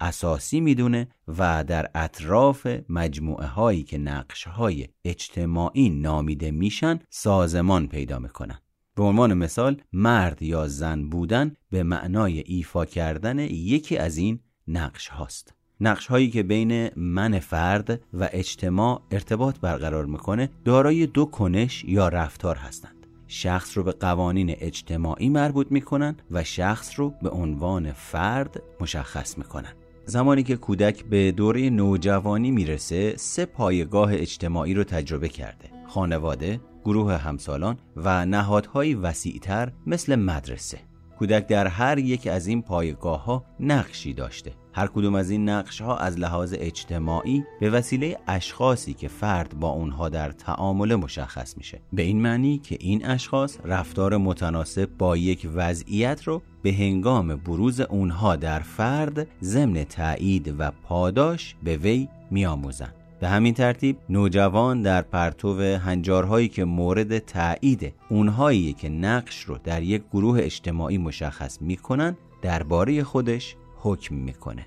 A: اساسی می‌دونه و در اطراف مجموعه هایی که نقش های اجتماعی نامیده میشن سازمان پیدا می‌کنن. به عنوان مثال مرد یا زن بودن به معنای ایفا کردن یکی از این نقش هاست. نقش هایی که بین من فرد و اجتماع ارتباط برقرار می‌کنه دارای دو کنش یا رفتار هستند. شخص رو به قوانین اجتماعی مربوط می‌کنن و شخص رو به عنوان فرد مشخص می‌کنن. زمانی که کودک به دوره نوجوانی می‌رسه سه پایگاه اجتماعی رو تجربه کرده. خانواده، گروه همسالان و نهادهای وسیعتر مثل مدرسه. کودک در هر یک از این پایگاه ها نقشی داشته. هر کدوم از این نقش ها از لحاظ اجتماعی به وسیله اشخاصی که فرد با اونها در تعامل مشخص میشه. به این معنی که این اشخاص رفتار متناسب با یک وضعیت رو به هنگام بروز اونها در فرد ضمن تایید و پاداش به وی میآموزند به همین ترتیب نوجوان در پرتو هنجارهایی که مورد تایید اونهایی که نقش رو در یک گروه اجتماعی مشخص می‌کنن درباره خودش حکم می‌کنه.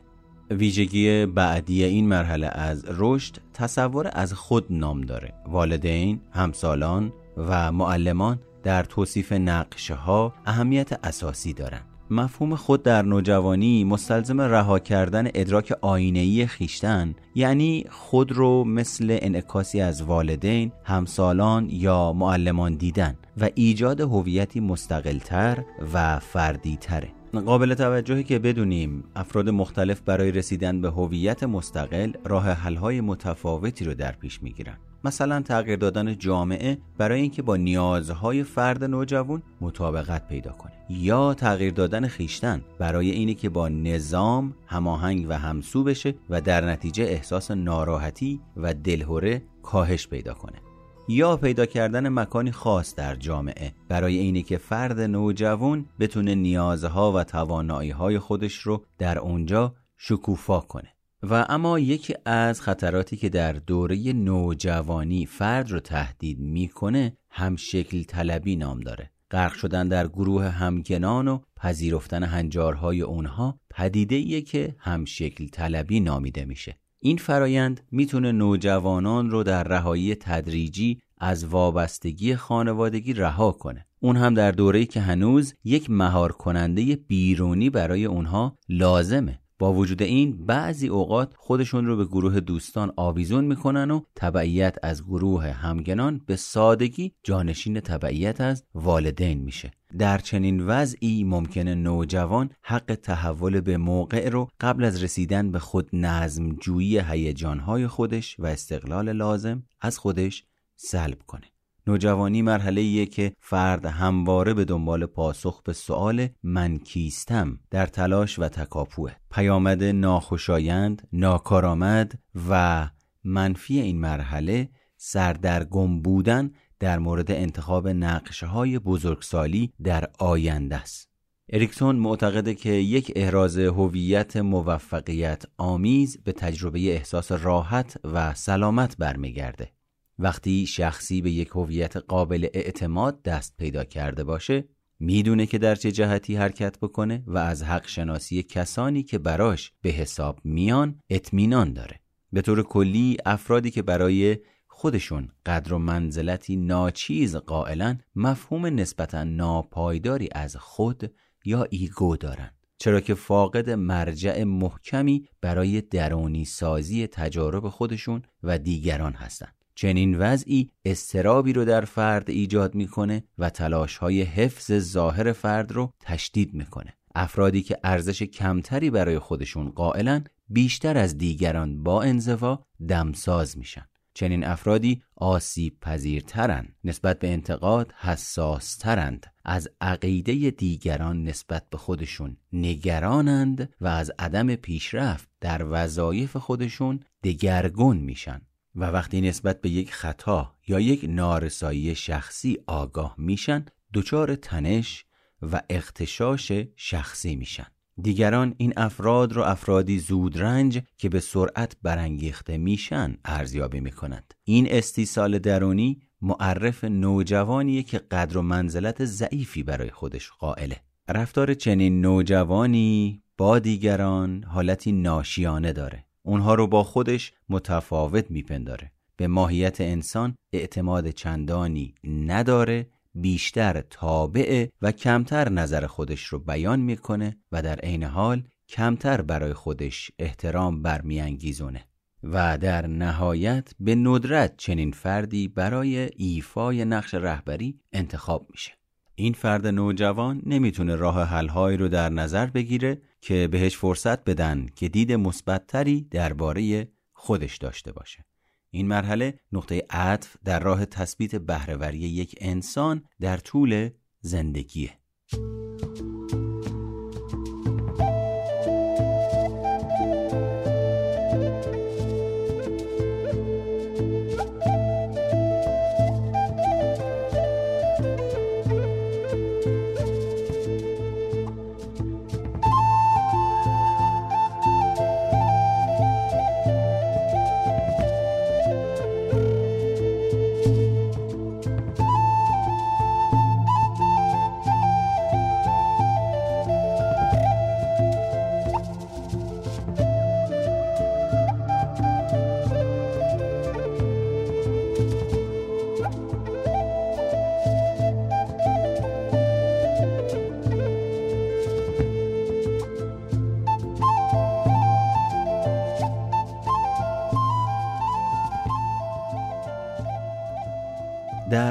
A: ویژگی بعدی این مرحله از رشد تصور از خود نام داره. والدین، همسالان و معلمان در توصیف نقشه ها اهمیت اساسی دارند. مفهوم خود در نوجوانی مستلزم رها کردن ادراک آینه‌ای خیشتن یعنی خود رو مثل انعکاسی از والدین، همسالان یا معلمان دیدن و ایجاد هویتی مستقلتر و فردیتره. قابل توجهی که بدونیم افراد مختلف برای رسیدن به هویت مستقل راه حل‌های متفاوتی رو در پیش می‌گیرن. مثلا تغییر دادن جامعه برای اینکه با نیازهای فرد نوجوان مطابقت پیدا کنه. یا تغییر دادن خیشتن برای اینه که با نظام هماهنگ و همسو بشه و در نتیجه احساس ناراحتی و دلهوره کاهش پیدا کنه. یا پیدا کردن مکانی خاص در جامعه. برای اینه که فرد نوجوان بتونه نیازها و توانایی خودش رو در اونجا شکوفا کنه. و اما یکی از خطراتی که در دوره نوجوانی فرد رو تهدید می‌کنه هم شکل طلبی نام داره. غرق شدن در گروه همگنان و پذیرفتن هنجارهای اونها پدیده که هم شکل طلبی نامیده میشه. این فرایند می‌تونه نوجوانان رو در رهایی تدریجی از وابستگی خانوادگی رها کنه. اون هم در دوره‌ای که هنوز یک مهار کننده بیرونی برای اونها لازمه. با وجود این بعضی اوقات خودشون رو به گروه دوستان آویزون می‌کنن و تبعیت از گروه همگنان به سادگی جانشین تبعیت از والدین میشه. در چنین وضعی ممکنه نوجوان حق تحول به موقع رو قبل از رسیدن به خود نظم جویی هیجانهای خودش و استقلال لازم از خودش سلب کنه. نوجوانی مرحله که فرد همواره به دنبال پاسخ به سؤال من کیستم در تلاش و تکاپوه پیامد ناخوشایند، ناکارآمد و منفی این مرحله سردرگم بودن در مورد انتخاب نقشه های بزرگسالی در آینده است. اریکسون معتقده که یک احراز هویت موفقیت آمیز به تجربه احساس راحت و سلامت برمیگرده. وقتی شخصی به یک هویت قابل اعتماد دست پیدا کرده باشه می‌دونه که در چه جهتی حرکت بکنه و از حق شناسی کسانی که براش به حساب میان اطمینان داره. به طور کلی افرادی که برای خودشون قدر و منزلتی ناچیز قائلا مفهوم نسبتا ناپایداری از خود یا ایگو دارن. چرا که فاقد مرجع محکمی برای درونی سازی تجارب خودشون و دیگران هستند چنین وضعی استرابی رو در فرد ایجاد می‌کنه و تلاش های حفظ ظاهر فرد رو تشدید می‌کنه. افرادی که ارزش کمتری برای خودشون قائلن بیشتر از دیگران با انزوا دمساز میشن. چنین افرادی آسیب پذیرترند نسبت به انتقاد حساسترند از عقیده دیگران نسبت به خودشون نگرانند و از عدم پیشرفت در وظایف خودشون دگرگون میشن. و وقتی نسبت به یک خطا یا یک نارسایی شخصی آگاه میشن دچار تنش و اختشاش شخصی میشن. دیگران این افراد رو افرادی زودرنج که به سرعت برانگیخته میشن ارزیابی می‌کنند. این استیصال درونی معرف نوجوانیه که قدر و منزلت ضعیفی برای خودش قائله. رفتار چنین نوجوانی با دیگران حالتی ناشیانه داره. اونها رو با خودش متفاوت میپنداره. به ماهیت انسان اعتماد چندانی نداره بیشتر تابعه و کمتر نظر خودش رو بیان می‌کنه و در عین حال کمتر برای خودش احترام برمیانگیزونه. و در نهایت به ندرت چنین فردی برای ایفای نقش رهبری انتخاب میشه. این فرد نوجوان نمی‌تونه راه حلهایی رو در نظر بگیره که بهش فرصت بدن که دید مثبتتری درباره خودش داشته باشه. این مرحله نقطه عطف در راه تثبیت بهرهوری یک انسان در طول زندگیه.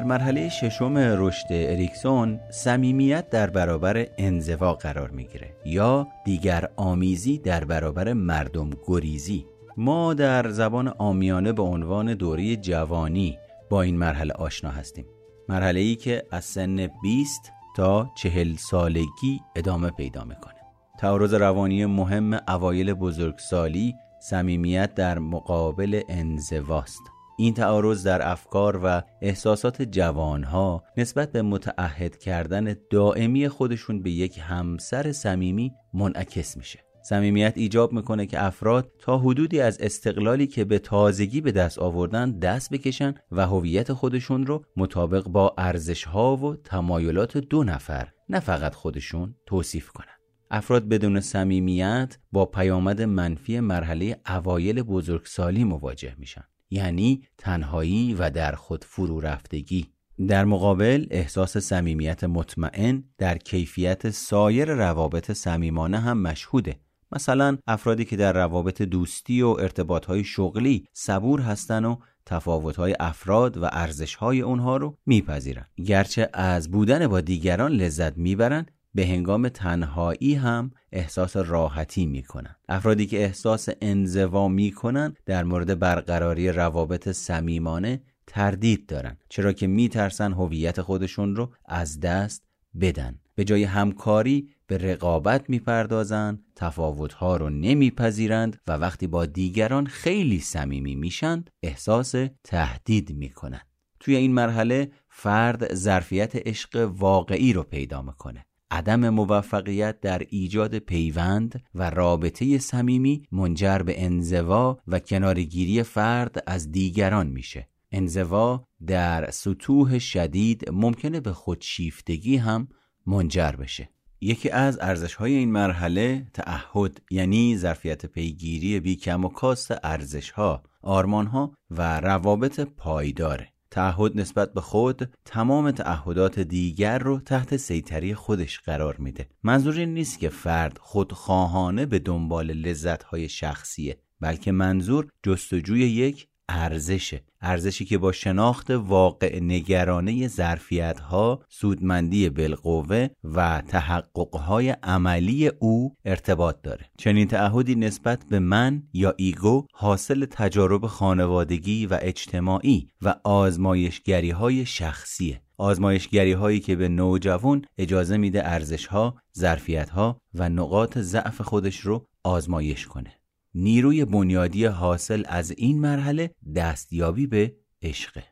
A: در مرحله ششم رشد اریکسون صمیمیت در برابر انزوا قرار می‌گیره یا دیگر آمیزی در برابر مردم گریزی. ما در زبان آمیانه به عنوان دوره جوانی با این مرحله آشنا هستیم. مرحله ای که از سن 20 تا چهل سالگی ادامه پیدا می‌کنه. تعارض روانی مهم اوایل بزرگسالی صمیمیت در مقابل انزواست. این تعارض در افکار و احساسات جوانها نسبت به متعهد کردن دائمی خودشون به یک همسر صمیمی منعکس میشه. صمیمیت ایجاب می‌کنه که افراد تا حدودی از استقلالی که به تازگی به دست آوردن دست بکشن و هویت خودشون رو مطابق با ارزشها و تمایلات دو نفر نه فقط خودشون توصیف کنن. افراد بدون صمیمیت با پیامد منفی مرحله اوایل بزرگسالی مواجه میشن. یعنی تنهایی و در خود فرو رفتگی. در مقابل احساس صمیمیت مطمئن در کیفیت سایر روابط صمیمانه هم مشهوده. مثلا افرادی که در روابط دوستی و ارتباطهای شغلی صبور هستن و تفاوتهای افراد و ارزشهای اونها رو میپذیرن. گرچه از بودن با دیگران لذت می‌برن به هنگام تنهایی هم احساس راحتی می‌کنن افرادی که احساس انزوا می‌کنن در مورد برقراری روابط صمیمانه تردید دارن چرا که میترسن هویت خودشون رو از دست بدن. به جای همکاری به رقابت می‌پردازند تفاوتها رو نمیپذیرند و وقتی با دیگران خیلی صمیمی میشند احساس تهدید می‌کنند. توی این مرحله فرد ظرفیت عشق واقعی رو پیدا می‌کنه. عدم موفقیت در ایجاد پیوند و رابطه صمیمی منجر به انزوا و کنارگیری فرد از دیگران میشه. انزوا در سطوح شدید ممکنه به خودشیفتگی هم منجر بشه. یکی از ارزش های این مرحله تعهد یعنی ظرفیت پیگیری بی کم و کاست ارزش ها آرمان ها و روابط پایداره. تعهد نسبت به خود تمام تعهدات دیگر رو تحت سیطری خودش قرار میده. منظور این نیست که فرد خودخواهانه به دنبال لذت های شخصیه بلکه منظور جستجوی یک ارزشه. ارزشی که با شناخت واقع نگرانه ظرفیت ها سودمندی بالقوه و تحقق های عملی او ارتباط داره. چنین تعهدی نسبت به من یا ایگو حاصل تجارب خانوادگی و اجتماعی و آزمایشگری های شخصیه. آزمایشگری هایی که به نوجوان اجازه میده ارزش ها، ظرفیت ها و نقاط ضعف خودش رو آزمایش کنه. نیروی بنیادی حاصل از این مرحله دستیابی به عشقه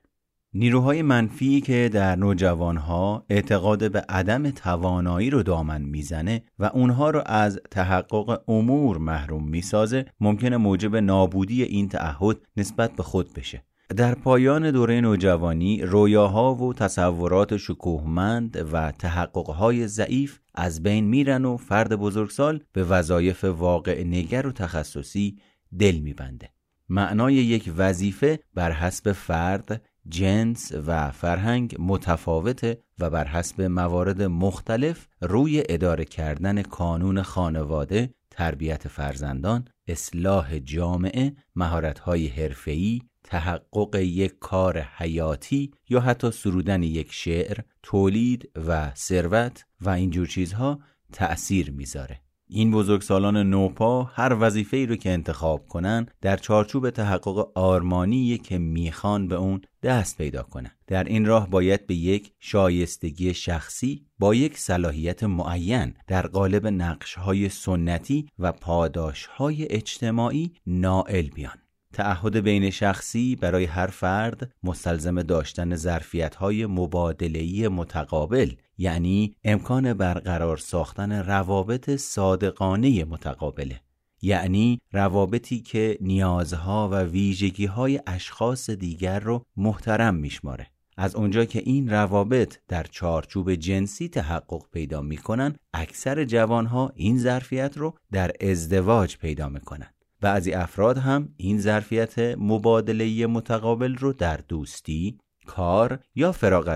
A: نیروهای منفی که در نوجوانها اعتقاد به عدم توانایی رو دامن می‌زنه و اونها رو از تحقق امور محروم می‌سازه ممکنه موجب نابودی این تعهد نسبت به خود بشه. در پایان دوره نوجوانی رویاها و تصورات شکوهمند و تحققهای ضعیف از بین میرن و فرد بزرگسال به وظایف واقع نگر و تخصصی دل میبنده. معنای یک وظیفه بر حسب فرد جنس و فرهنگ متفاوته و بر حسب موارد مختلف روی اداره کردن کانون خانواده، تربیت فرزندان، اصلاح جامعه، مهارت‌های حرفه‌ای، تحقق یک کار حیاتی یا حتی سرودن یک شعر تولید و ثروت و اینجور چیزها تأثیر می‌ذاره. این بزرگسالان نوپا هر وظیفه ای رو که انتخاب کنن در چارچوب تحقق آرمانی که می‌خوان به اون دست پیدا کنن. در این راه باید به یک شایستگی شخصی با یک صلاحیت معین در قالب نقش های سنتی و پاداش های اجتماعی نائل بیان. تعهد بین شخصی برای هر فرد مستلزم داشتن ظرفیت‌های مبادله‌ای متقابل یعنی امکان برقرار ساختن روابط صادقانه متقابله. یعنی روابطی که نیازها و ویژگی‌های اشخاص دیگر رو محترم میشماره. از اونجا که این روابط در چارچوب جنسی تحقق پیدا می‌کنن اکثر جوانها این ظرفیت رو در ازدواج پیدا می‌کنن. بعضی افراد هم این ظرفیت مبادله متقابل رو در دوستی، کار یا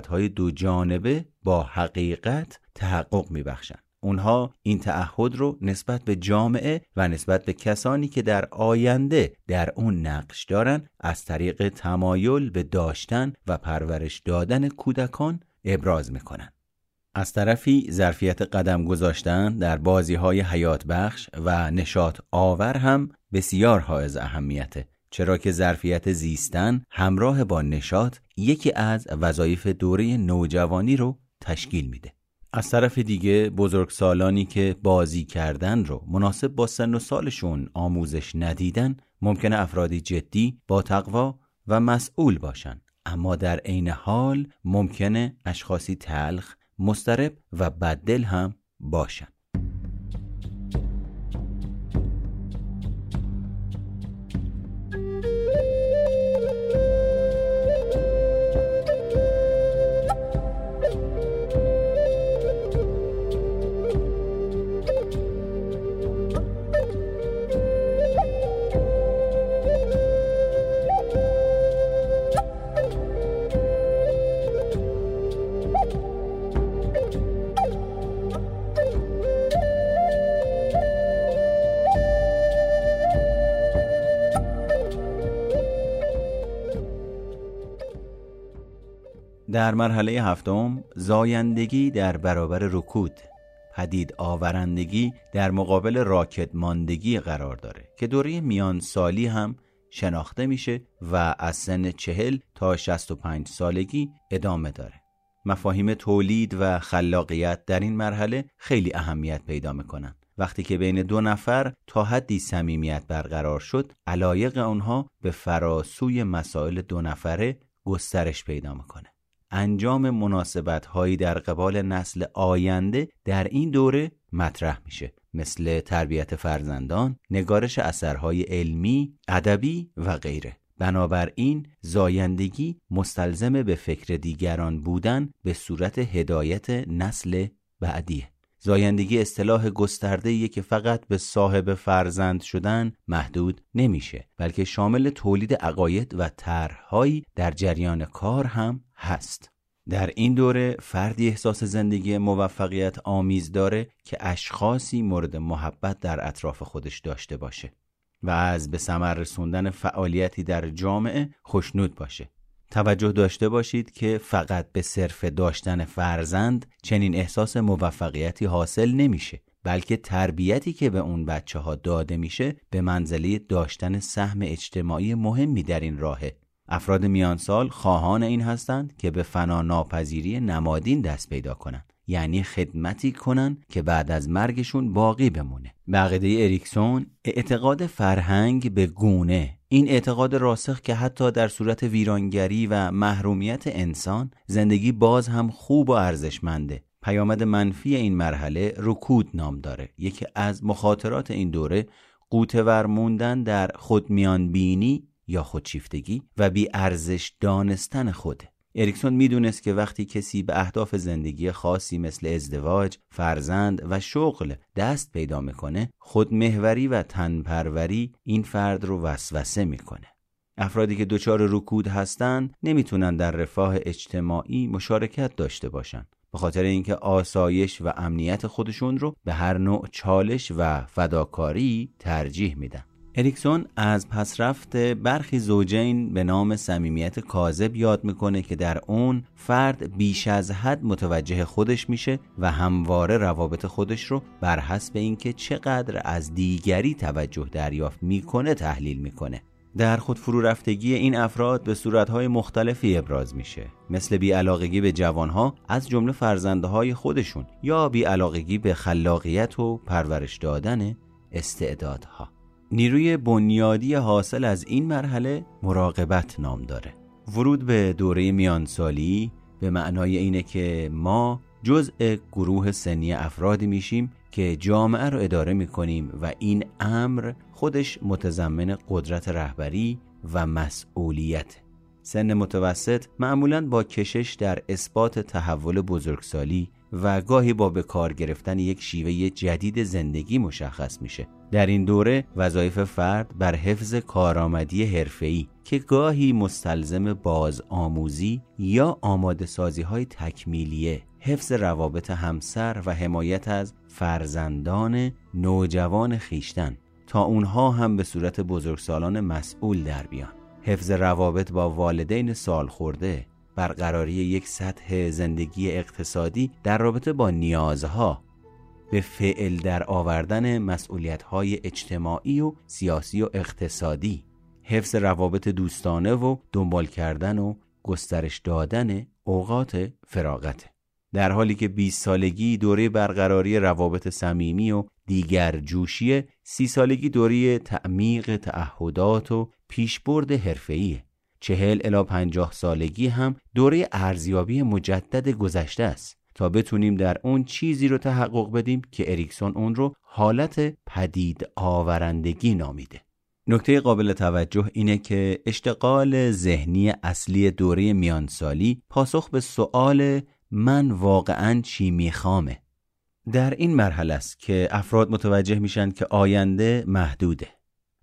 A: های دو جانبه با حقیقت تحقق میبخشن. اونها این تعهد رو نسبت به جامعه و نسبت به کسانی که در آینده در اون نقش دارن از طریق تمایل به داشتن و پرورش دادن کودکان ابراز می‌کنن. از طرفی ظرفیت قدم گذاشتن در بازی های حیات بخش و نشاط آور هم بسیار حائز اهمیته چرا که ظرفیت زیستن همراه با نشاط یکی از وظایف دوره نوجوانی رو تشکیل میده. از طرف دیگه بزرگسالانی که بازی کردن رو مناسب با سن و سالشون آموزش ندیدن ممکنه افرادی جدی با تقوا و مسئول باشن. اما در عین حال ممکنه اشخاصی تلخ مسترب و بددل هم باشن. در مرحله هفتم زایندگی در برابر رکود. پدید آورندگی در مقابل راکت ماندگی قرار داره که دوره میان سالی هم شناخته میشه و از سن چهل تا 65 سالگی ادامه داره. مفاهیم تولید و خلاقیت در این مرحله خیلی اهمیت پیدا می‌کنن. وقتی که بین دو نفر تا حدی صمیمیت برقرار شد علایق آنها به فراسوی مسائل دو نفره گسترش پیدا می‌کنه. انجام مناسبت هایی در قبال نسل آینده در این دوره مطرح میشه مثل تربیت فرزندان، نگارش اثرهای علمی، ادبی و غیره. بنابراین زایندگی مستلزم به فکر دیگران بودن به صورت هدایت نسل بعدیه. زایندگی اصطلاح گسترده که فقط به صاحب فرزند شدن محدود نمیشه بلکه شامل تولید عقاید و طرحهایی در جریان کار هم هست. در این دوره فردی احساس زندگی موفقیت آمیز داره که اشخاصی مورد محبت در اطراف خودش داشته باشه و از به ثمر رسوندن فعالیتی در جامعه خوشنود باشه. توجه داشته باشید که فقط به صرف داشتن فرزند چنین احساس موفقیتی حاصل نمیشه بلکه تربیتی که به اون بچه ها داده میشه به منزله داشتن سهم اجتماعی مهمی در این راهه. افراد میانسال خواهان این هستند که به فنا ناپذیری نمادین دست پیدا کنند یعنی خدمتی کنن که بعد از مرگشون باقی بمونه. بقیده اریکسون اعتقاد فرهنگ به گونه این اعتقاد راسخ که حتی در صورت ویرانگری و محرومیت انسان زندگی باز هم خوب و ارزشمنده. پیامد منفی این مرحله رکود نام داره. یکی از مخاطرات این دوره قوتور موندن در خودمیان بینی یا خودشیفتگی و بی ارزش دانستن خوده اریکسون می‌دونست که وقتی کسی به اهداف زندگی خاصی مثل ازدواج، فرزند و شغل دست پیدا می‌کنه خودمهوری و تنپروری این فرد رو وسوسه می‌کنه. افرادی که دچار رکود هستند نمی‌تونن در رفاه اجتماعی مشارکت داشته باشن. به خاطر اینکه آسایش و امنیت خودشون رو به هر نوع چالش و فداکاری ترجیح میدن. اریکسون از پسرفت برخی زوجین به نام صمیمیت کاذب یاد می‌کنه که در اون فرد بیش از حد متوجه خودش میشه و همواره روابط خودش رو بر حسب اینکه چقدر از دیگری توجه دریافت می‌کنه تحلیل می‌کنه. در خود فرو رفتگی این افراد به صورتهای مختلفی ابراز میشه. مثل بیعلاقگی به جوانها از جمله فرزندهای خودشون یا بیعلاقگی به خلاقیت و پرورش دادن استعدادها. نیروی بنیادی حاصل از این مرحله مراقبت نام داره. ورود به دوره میانسالی به معنای اینه که ما جزء گروه سنی افرادی میشیم که جامعه رو اداره می‌کنیم و این امر خودش متضمن قدرت رهبری و مسئولیت. سن متوسط معمولا با کشش در اثبات تحول بزرگسالی و گاهی با به کار گرفتن یک شیوه جدید زندگی مشخص میشه. در این دوره وظایف فرد بر حفظ کارآمدی حرفه‌ای که گاهی مستلزم باز آموزی یا آماده سازی های تکمیلیه حفظ روابط همسر و حمایت از فرزندان نوجوان خیشتن تا اونها هم به صورت بزرگسالان مسئول در بیان. حفظ روابط با والدین سال خورده برقراری یک سطح زندگی اقتصادی در رابطه با نیازها به فعل در آوردن مسئولیت‌های اجتماعی و سیاسی و اقتصادی حفظ روابط دوستانه و دنبال کردن و گسترش دادن اوقات فراغت. در حالی که 20 سالگی دوره برقراری روابط صمیمی و دیگر جوشی سی سالگی دوره تعمیق تعهدات و پیشبرد حرفه‌ایه چهل الا پنجاه سالگی هم دوره ارزیابی مجدد گذشته است. تا بتونیم در اون چیزی رو تحقق بدیم که اریکسون اون رو حالت پدید آورندگی نامیده. نکته قابل توجه اینه که اشتغال ذهنی اصلی دوره میانسالی پاسخ به سؤال من واقعا چی میخوامه؟ در این مرحله است که افراد متوجه میشن که آینده محدوده.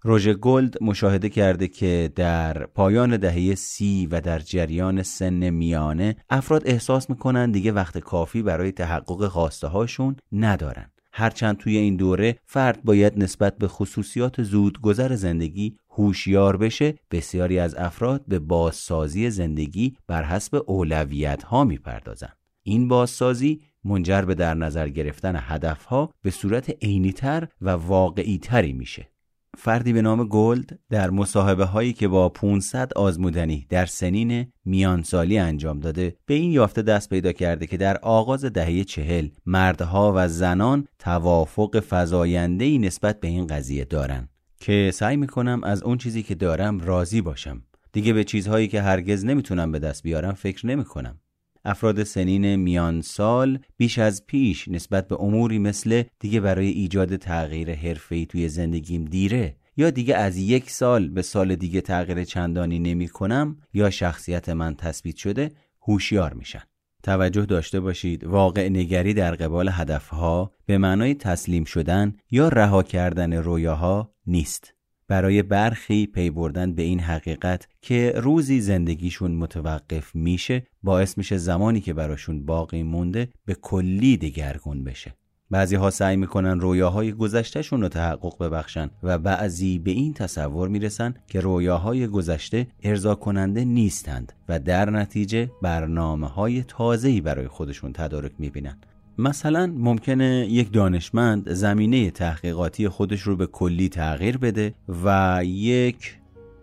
A: روژه گولد مشاهده کرده که در پایان دهه سی و در جریان سن میانه افراد احساس می‌کنن دیگه وقت کافی برای تحقق خواسته هاشون ندارن. هرچند توی این دوره فرد باید نسبت به خصوصیات زودگذر زندگی هوشیار بشه بسیاری از افراد به بازسازی زندگی بر حسب اولویت ها می‌پردازن این بازسازی منجر به در نظر گرفتن هدفها به صورت عینیتر و واقعیتری میشه. فردی به نام گلد در مصاحبه هایی که با 500 آزمودنی در سنین میانسالی انجام داده به این یافته دست پیدا کرده که در آغاز دهه چهل مردها و زنان توافق فضاینده نسبت به این قضیه دارن. که سعی می‌کنم از اون چیزی که دارم راضی باشم. دیگه به چیزهایی که هرگز نمی‌تونم به دست بیارم فکر نمی‌کنم. افراد سنین میان سال بیش از پیش نسبت به اموری مثل دیگه برای ایجاد تغییر حرفه‌ای توی زندگیم دیره یا دیگه از یک سال به سال دیگه تغییر چندانی نمی کنم یا شخصیت من تثبیت شده هوشیار میشن. توجه داشته باشید واقع نگری در قبال هدفها به معنای تسلیم شدن یا رها کردن رویاها نیست. برای برخی پی بردن به این حقیقت که روزی زندگیشون متوقف میشه باعث میشه زمانی که براشون باقی مونده به کلی دگرگون بشه. بعضی ها سعی می‌کنن رویاهای گذشتهشون رو تحقق ببخشن و بعضی به این تصور می‌رسن که رویاهای گذشته ارضا کننده نیستند و در نتیجه برنامه های تازه‌ای برای خودشون تدارک می‌بینن. مثلا ممکنه یک دانشمند زمینه تحقیقاتی خودش رو به کلی تغییر بده و یک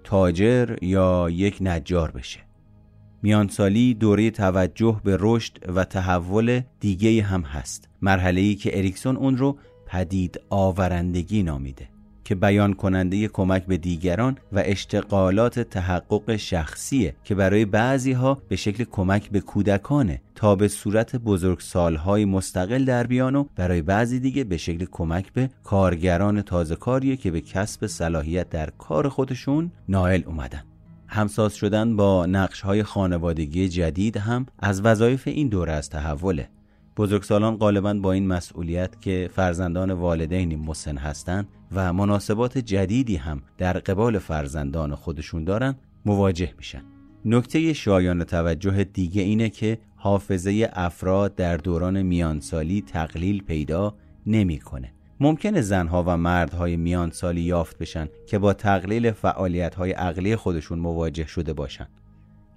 A: تاجر یا یک نجار بشه. میانسالی دوره توجه به رشد و تحول دیگه هم هست. مرحله که اریکسون اون رو پدید آورندگی نامیده. که بیان کننده کمک به دیگران و اشتغالات تحقق شخصیه که برای بعضی ها به شکل کمک به کودکانه تا به صورت بزرگ سالهای مستقل در بیان و برای بعضی دیگه به شکل کمک به کارگران تازه کاریه که به کسب صلاحیت در کار خودشون نائل اومدن. همساز شدن با نقش های خانوادگی جدید هم از وظایف این دوره از تحوله. بزرگسالان غالبا با این مسئولیت که فرزندان والدینی مسن هستند و مناسبات جدیدی هم در قبال فرزندان خودشون دارن مواجه میشن. نکته شایان توجه دیگه اینه که حافظه افراد در دوران میانسالی تقلیل پیدا نمی‌کنه. ممکنه زنها و مردهای میانسالی یافت بشن که با تقلیل فعالیتهای عقلی خودشون مواجه شده باشن.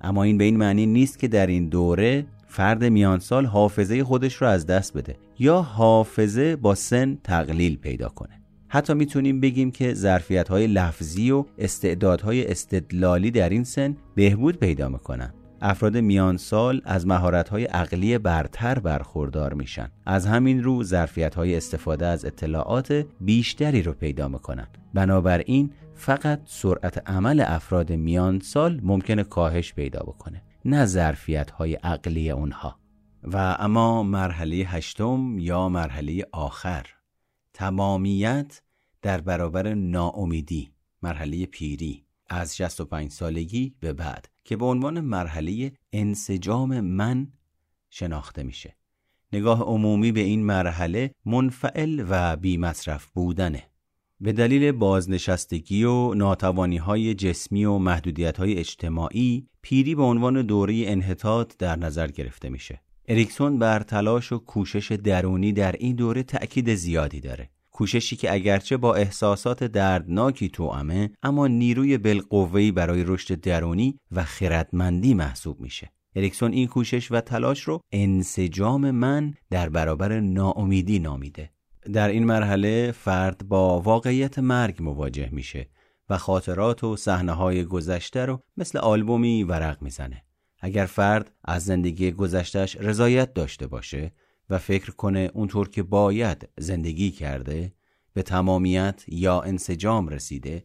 A: اما این به این معنی نیست که در این دوره فرد میانسال حافظه خودش رو از دست بده یا حافظه با سن تقلیل پیدا کنه. حتی می‌تونیم بگیم که ظرفیت های لفظی و استعدادهای استدلالی در این سن بهبود پیدا می‌کنن. افراد میان سال از مهارت های عقلی برتر برخوردار میشن. از همین رو ظرفیت های استفاده از اطلاعات بیشتری رو پیدا می‌کنن. بنابراین فقط سرعت عمل افراد میان سال ممکنه کاهش پیدا بکنه نه ظرفیت های عقلی اونها. و اما مرحله هشتم یا مرحله آخر. تمامیت در برابر ناامیدی مرحله پیری از 65 سالگی به بعد که به عنوان مرحله انسجام من شناخته میشه. نگاه عمومی به این مرحله منفعل و بی مصرف بودنه. به دلیل بازنشستگی و ناتوانی های جسمی و محدودیت های اجتماعی پیری به عنوان دوره انحطاط در نظر گرفته میشه. اریکسون بر تلاش و کوشش درونی در این دوره تأکید زیادی داره. کوششی که اگرچه با احساسات دردناکی توامه اما نیروی بالقوه‌ای برای رشد درونی و خردمندی محسوب میشه. اریکسون این کوشش و تلاش رو انسجام من در برابر ناامیدی نامیده. در این مرحله فرد با واقعیت مرگ مواجه میشه و خاطرات و صحنه های گذشته رو مثل آلبومی ورق می‌زنه. اگر فرد از زندگی گذشتش رضایت داشته باشه و فکر کنه اونطور که باید زندگی کرده به تمامیت یا انسجام رسیده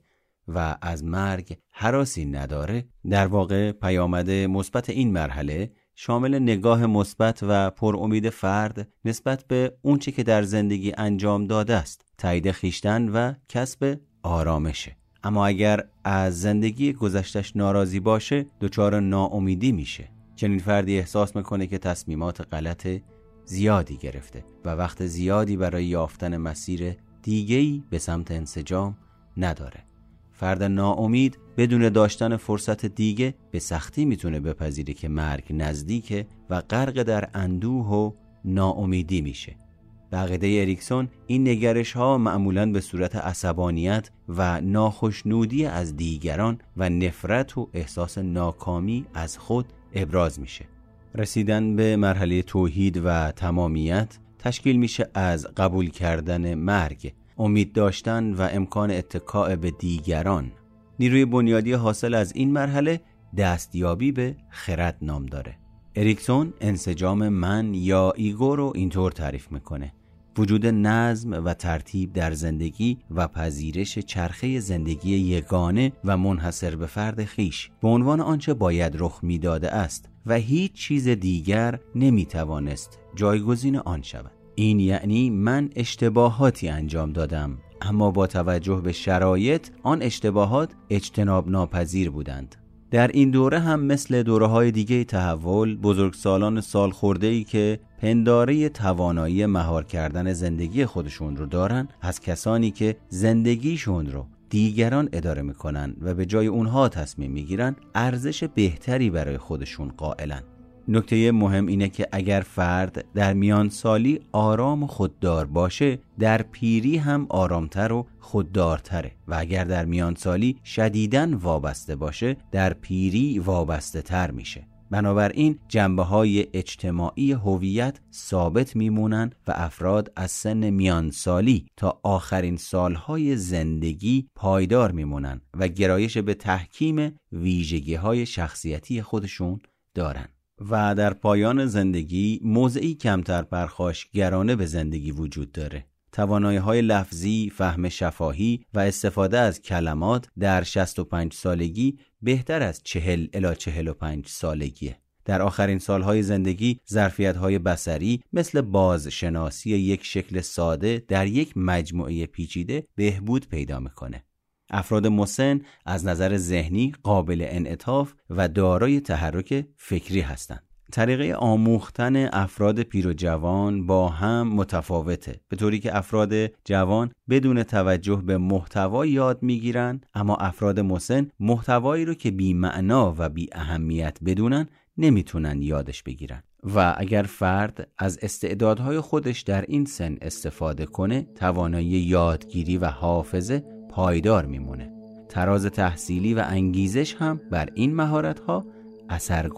A: و از مرگ حراسی نداره در واقع پیامد مثبت این مرحله شامل نگاه مثبت و پر امید فرد نسبت به اونچه که در زندگی انجام داده است تایید خیشتن و کسب آرامشه. اما اگر از زندگی گذشتش ناراضی باشه دچار ناامیدی میشه. چنین فردی احساس می‌کنه که تصمیمات غلط زیادی گرفته و وقت زیادی برای یافتن مسیر دیگهی به سمت انسجام نداره. فرد ناامید بدون داشتن فرصت دیگه به سختی می‌تونه بپذیره که مرگ نزدیکه و غرق در اندوه و ناامیدی میشه. به اریکسون این نگرش ها معمولا به صورت عصبانیت و ناخشنودی از دیگران و نفرت و احساس ناکامی از خود ابراز میشه. رسیدن به مرحله توحید و تمامیت تشکیل میشه از قبول کردن مرگ امید داشتن و امکان اتکاء به دیگران. نیروی بنیادی حاصل از این مرحله دستیابی به خرد نام داره. اریکسون انسجام من یا ایگو رو اینطور تعریف می‌کنه. وجود نظم و ترتیب در زندگی و پذیرش چرخه زندگی یگانه و منحصر به فرد خویش به عنوان آنچه باید رخ می‌داده است و هیچ چیز دیگر نمی‌توانست جایگزین آن شود. این یعنی من اشتباهاتی انجام دادم اما با توجه به شرایط آن اشتباهات اجتناب ناپذیر بودند. در این دوره هم مثل دوره های دیگه تحول بزرگسالان سال خورده ای که پنداره توانایی مهار کردن زندگی خودشون رو دارن از کسانی که زندگیشون رو دیگران اداره می‌کنن و به جای اونها تصمیم می‌گیرن ارزش بهتری برای خودشون قائلن. نکته مهم اینه که اگر فرد در میان سالی آرام و خوددار باشه در پیری هم آرامتر و خوددارتره. و اگر در میان سالی شدیدن وابسته باشه در پیری وابسته تر میشه. بنابراین جنبه های اجتماعی هویت ثابت میمونن و افراد از سن میانسالی تا آخرین سالهای زندگی پایدار میمونن و گرایش به تحکیم ویژگی های شخصیتی خودشون دارن. و در پایان زندگی موضعی کمتر پرخاشگرانه به زندگی وجود داره. توانایی های لفظی، فهم شفاهی و استفاده از کلمات در 65 سالگی بهتر از 40 الی 45 سالگیه. در آخرین سالهای زندگی ظرفیت های بسری مثل بازشناسی یک شکل ساده در یک مجموعه پیچیده بهبود پیدا می‌کنه. افراد مسن از نظر ذهنی قابل انعطاف و دارای تحرک فکری هستند. طریقه آموختن افراد پیر و جوان با هم متفاوته. به طوری که افراد جوان بدون توجه به محتوا یاد می‌گیرن اما افراد مسن محتوایی رو که بی معنا و بی اهمیت بدونن نمی‌تونن یادش بگیرن. و اگر فرد از استعدادهای خودش در این سن استفاده کنه توانایی یادگیری و حافظه پایدار میمونه. تراز تحصیلی و انگیزش هم بر این مهارت ها اثر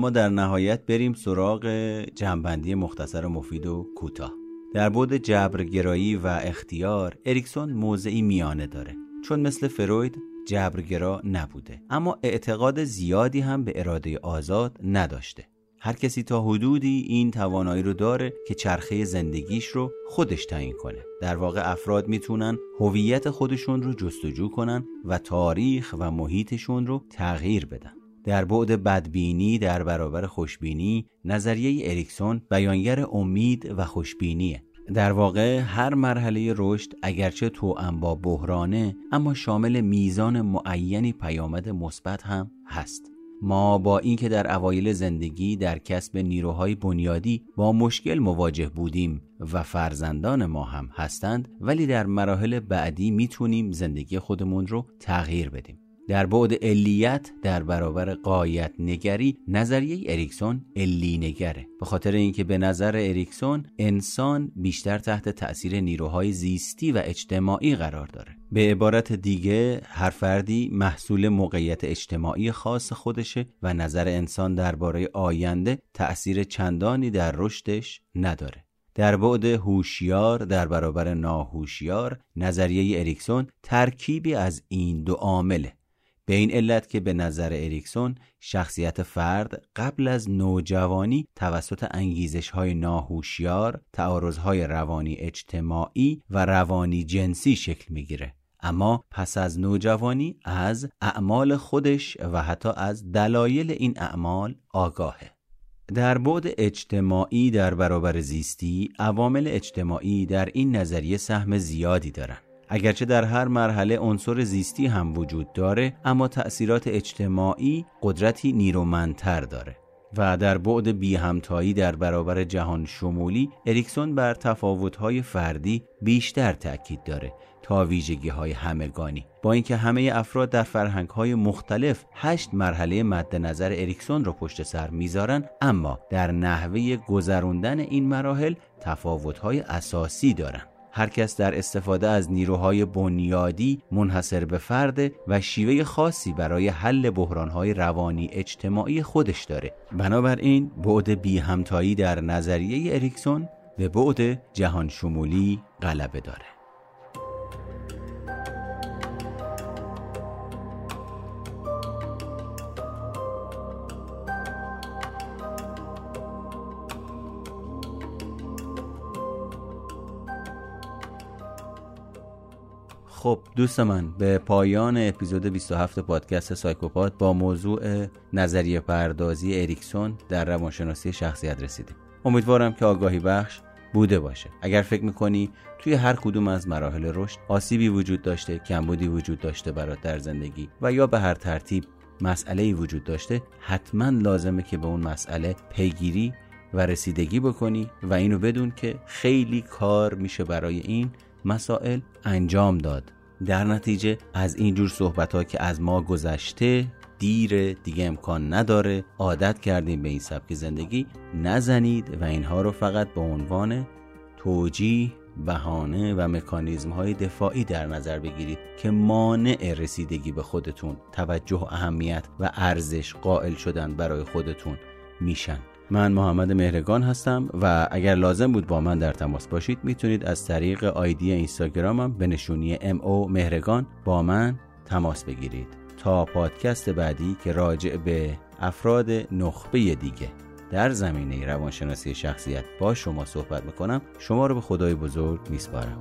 A: اما در نهایت بریم سراغ جنبندی مختصر مفید و کوتاه. در بود جبرگرایی و اختیار اریکسون موضعی میانه داره. چون مثل فروید جبرگرا نبوده. اما اعتقاد زیادی هم به اراده آزاد نداشته. هر کسی تا حدودی این توانایی رو داره که چرخه زندگیش رو خودش تعیین کنه. در واقع افراد می‌تونن هویت خودشون رو جستجو کنن و تاریخ و محیطشون رو تغییر بدن. در بعد بدبینی در برابر خوشبینی نظریه اریکسون بیانگر امید و خوشبینیه. در واقع هر مرحله رشد اگرچه توأم با بحرانه اما شامل میزان معینی پیامد مثبت هم هست. ما با اینکه در اوایل زندگی در کسب نیروهای بنیادی با مشکل مواجه بودیم و فرزندان ما هم هستند ولی در مراحل بعدی می‌تونیم زندگی خودمون رو تغییر بدیم. در بعد علیت در برابر قایت نگری نظریه اریکسون علی نگره. به خاطر اینکه به نظر اریکسون انسان بیشتر تحت تأثیر نیروهای زیستی و اجتماعی قرار داره. به عبارت دیگه هر فردی محصول موقعیت اجتماعی خاص خودشه و نظر انسان درباره آینده تأثیر چندانی در رشدش نداره. در بعد هوشیار در برابر ناهوشیار نظریه اریکسون ترکیبی از این دو عامله. به این علت که به نظر اریکسون شخصیت فرد قبل از نوجوانی توسط انگیزش های ناهوشیار، تعارض های روانی اجتماعی و روانی جنسی شکل می‌گیره. اما پس از نوجوانی از اعمال خودش و حتی از دلایل این اعمال آگاهه در بعد اجتماعی در برابر زیستی عوامل اجتماعی در این نظریه سهم زیادی دارند اگرچه در هر مرحله عنصر زیستی هم وجود داره اما تأثیرات اجتماعی قدرتی نیرومندتر داره. و در بعد بی همتایی در برابر جهان شمولی اریکسون بر تفاوت‌های فردی بیشتر تأکید داره تا ویژگی های همگانی. با اینکه همه افراد در فرهنگ های مختلف هشت مرحله مد نظر اریکسون رو پشت سر می‌ذارن اما در نحوه گذروندن این مراحل تفاوت های اساسی دارن. هر کس در استفاده از نیروهای بنیادی منحصر به فرد و شیوه خاصی برای حل بحرانهای روانی اجتماعی خودش داره. بنابراین بعد بی همتایی در نظریه اریکسون به بعد جهان شمولی غلبه داره. خب دوست من به پایان اپیزود 27 پادکست سایکوپات با موضوع نظریه پردازی اریکسون در روانشناسی شخصیت رسیدیم. امیدوارم که آگاهی بخش بوده باشه. اگر فکر می‌کنی توی هر کدوم از مراحل رشد آسیبی وجود داشته کمبودی وجود داشته برات در زندگی و یا به هر ترتیب مسئله وجود داشته حتما لازمه که به اون مسئله پیگیری و رسیدگی بکنی و اینو بدون که خیلی کار میشه برای این مسائل انجام داد. در نتیجه از اینجور صحبت ها که از ما گذشته دیر دیگه امکان نداره. عادت کردیم به این سبک زندگی نزنید و اینها رو فقط به عنوان توجیه بهانه و مکانیزم های دفاعی در نظر بگیرید که مانع رسیدگی به خودتون توجه اهمیت و ارزش قائل شدن برای خودتون میشن. من محمد مهرگان هستم و اگر لازم بود با من در تماس باشید می‌تونید از طریق آیدی اینستاگرامم به نشونی او مهرگان با من تماس بگیرید. تا پادکست بعدی که راجع به افراد نخبه دیگه در زمینه روانشناسی شخصیت با شما صحبت می‌کنم شما رو به خدای بزرگ میسپارم.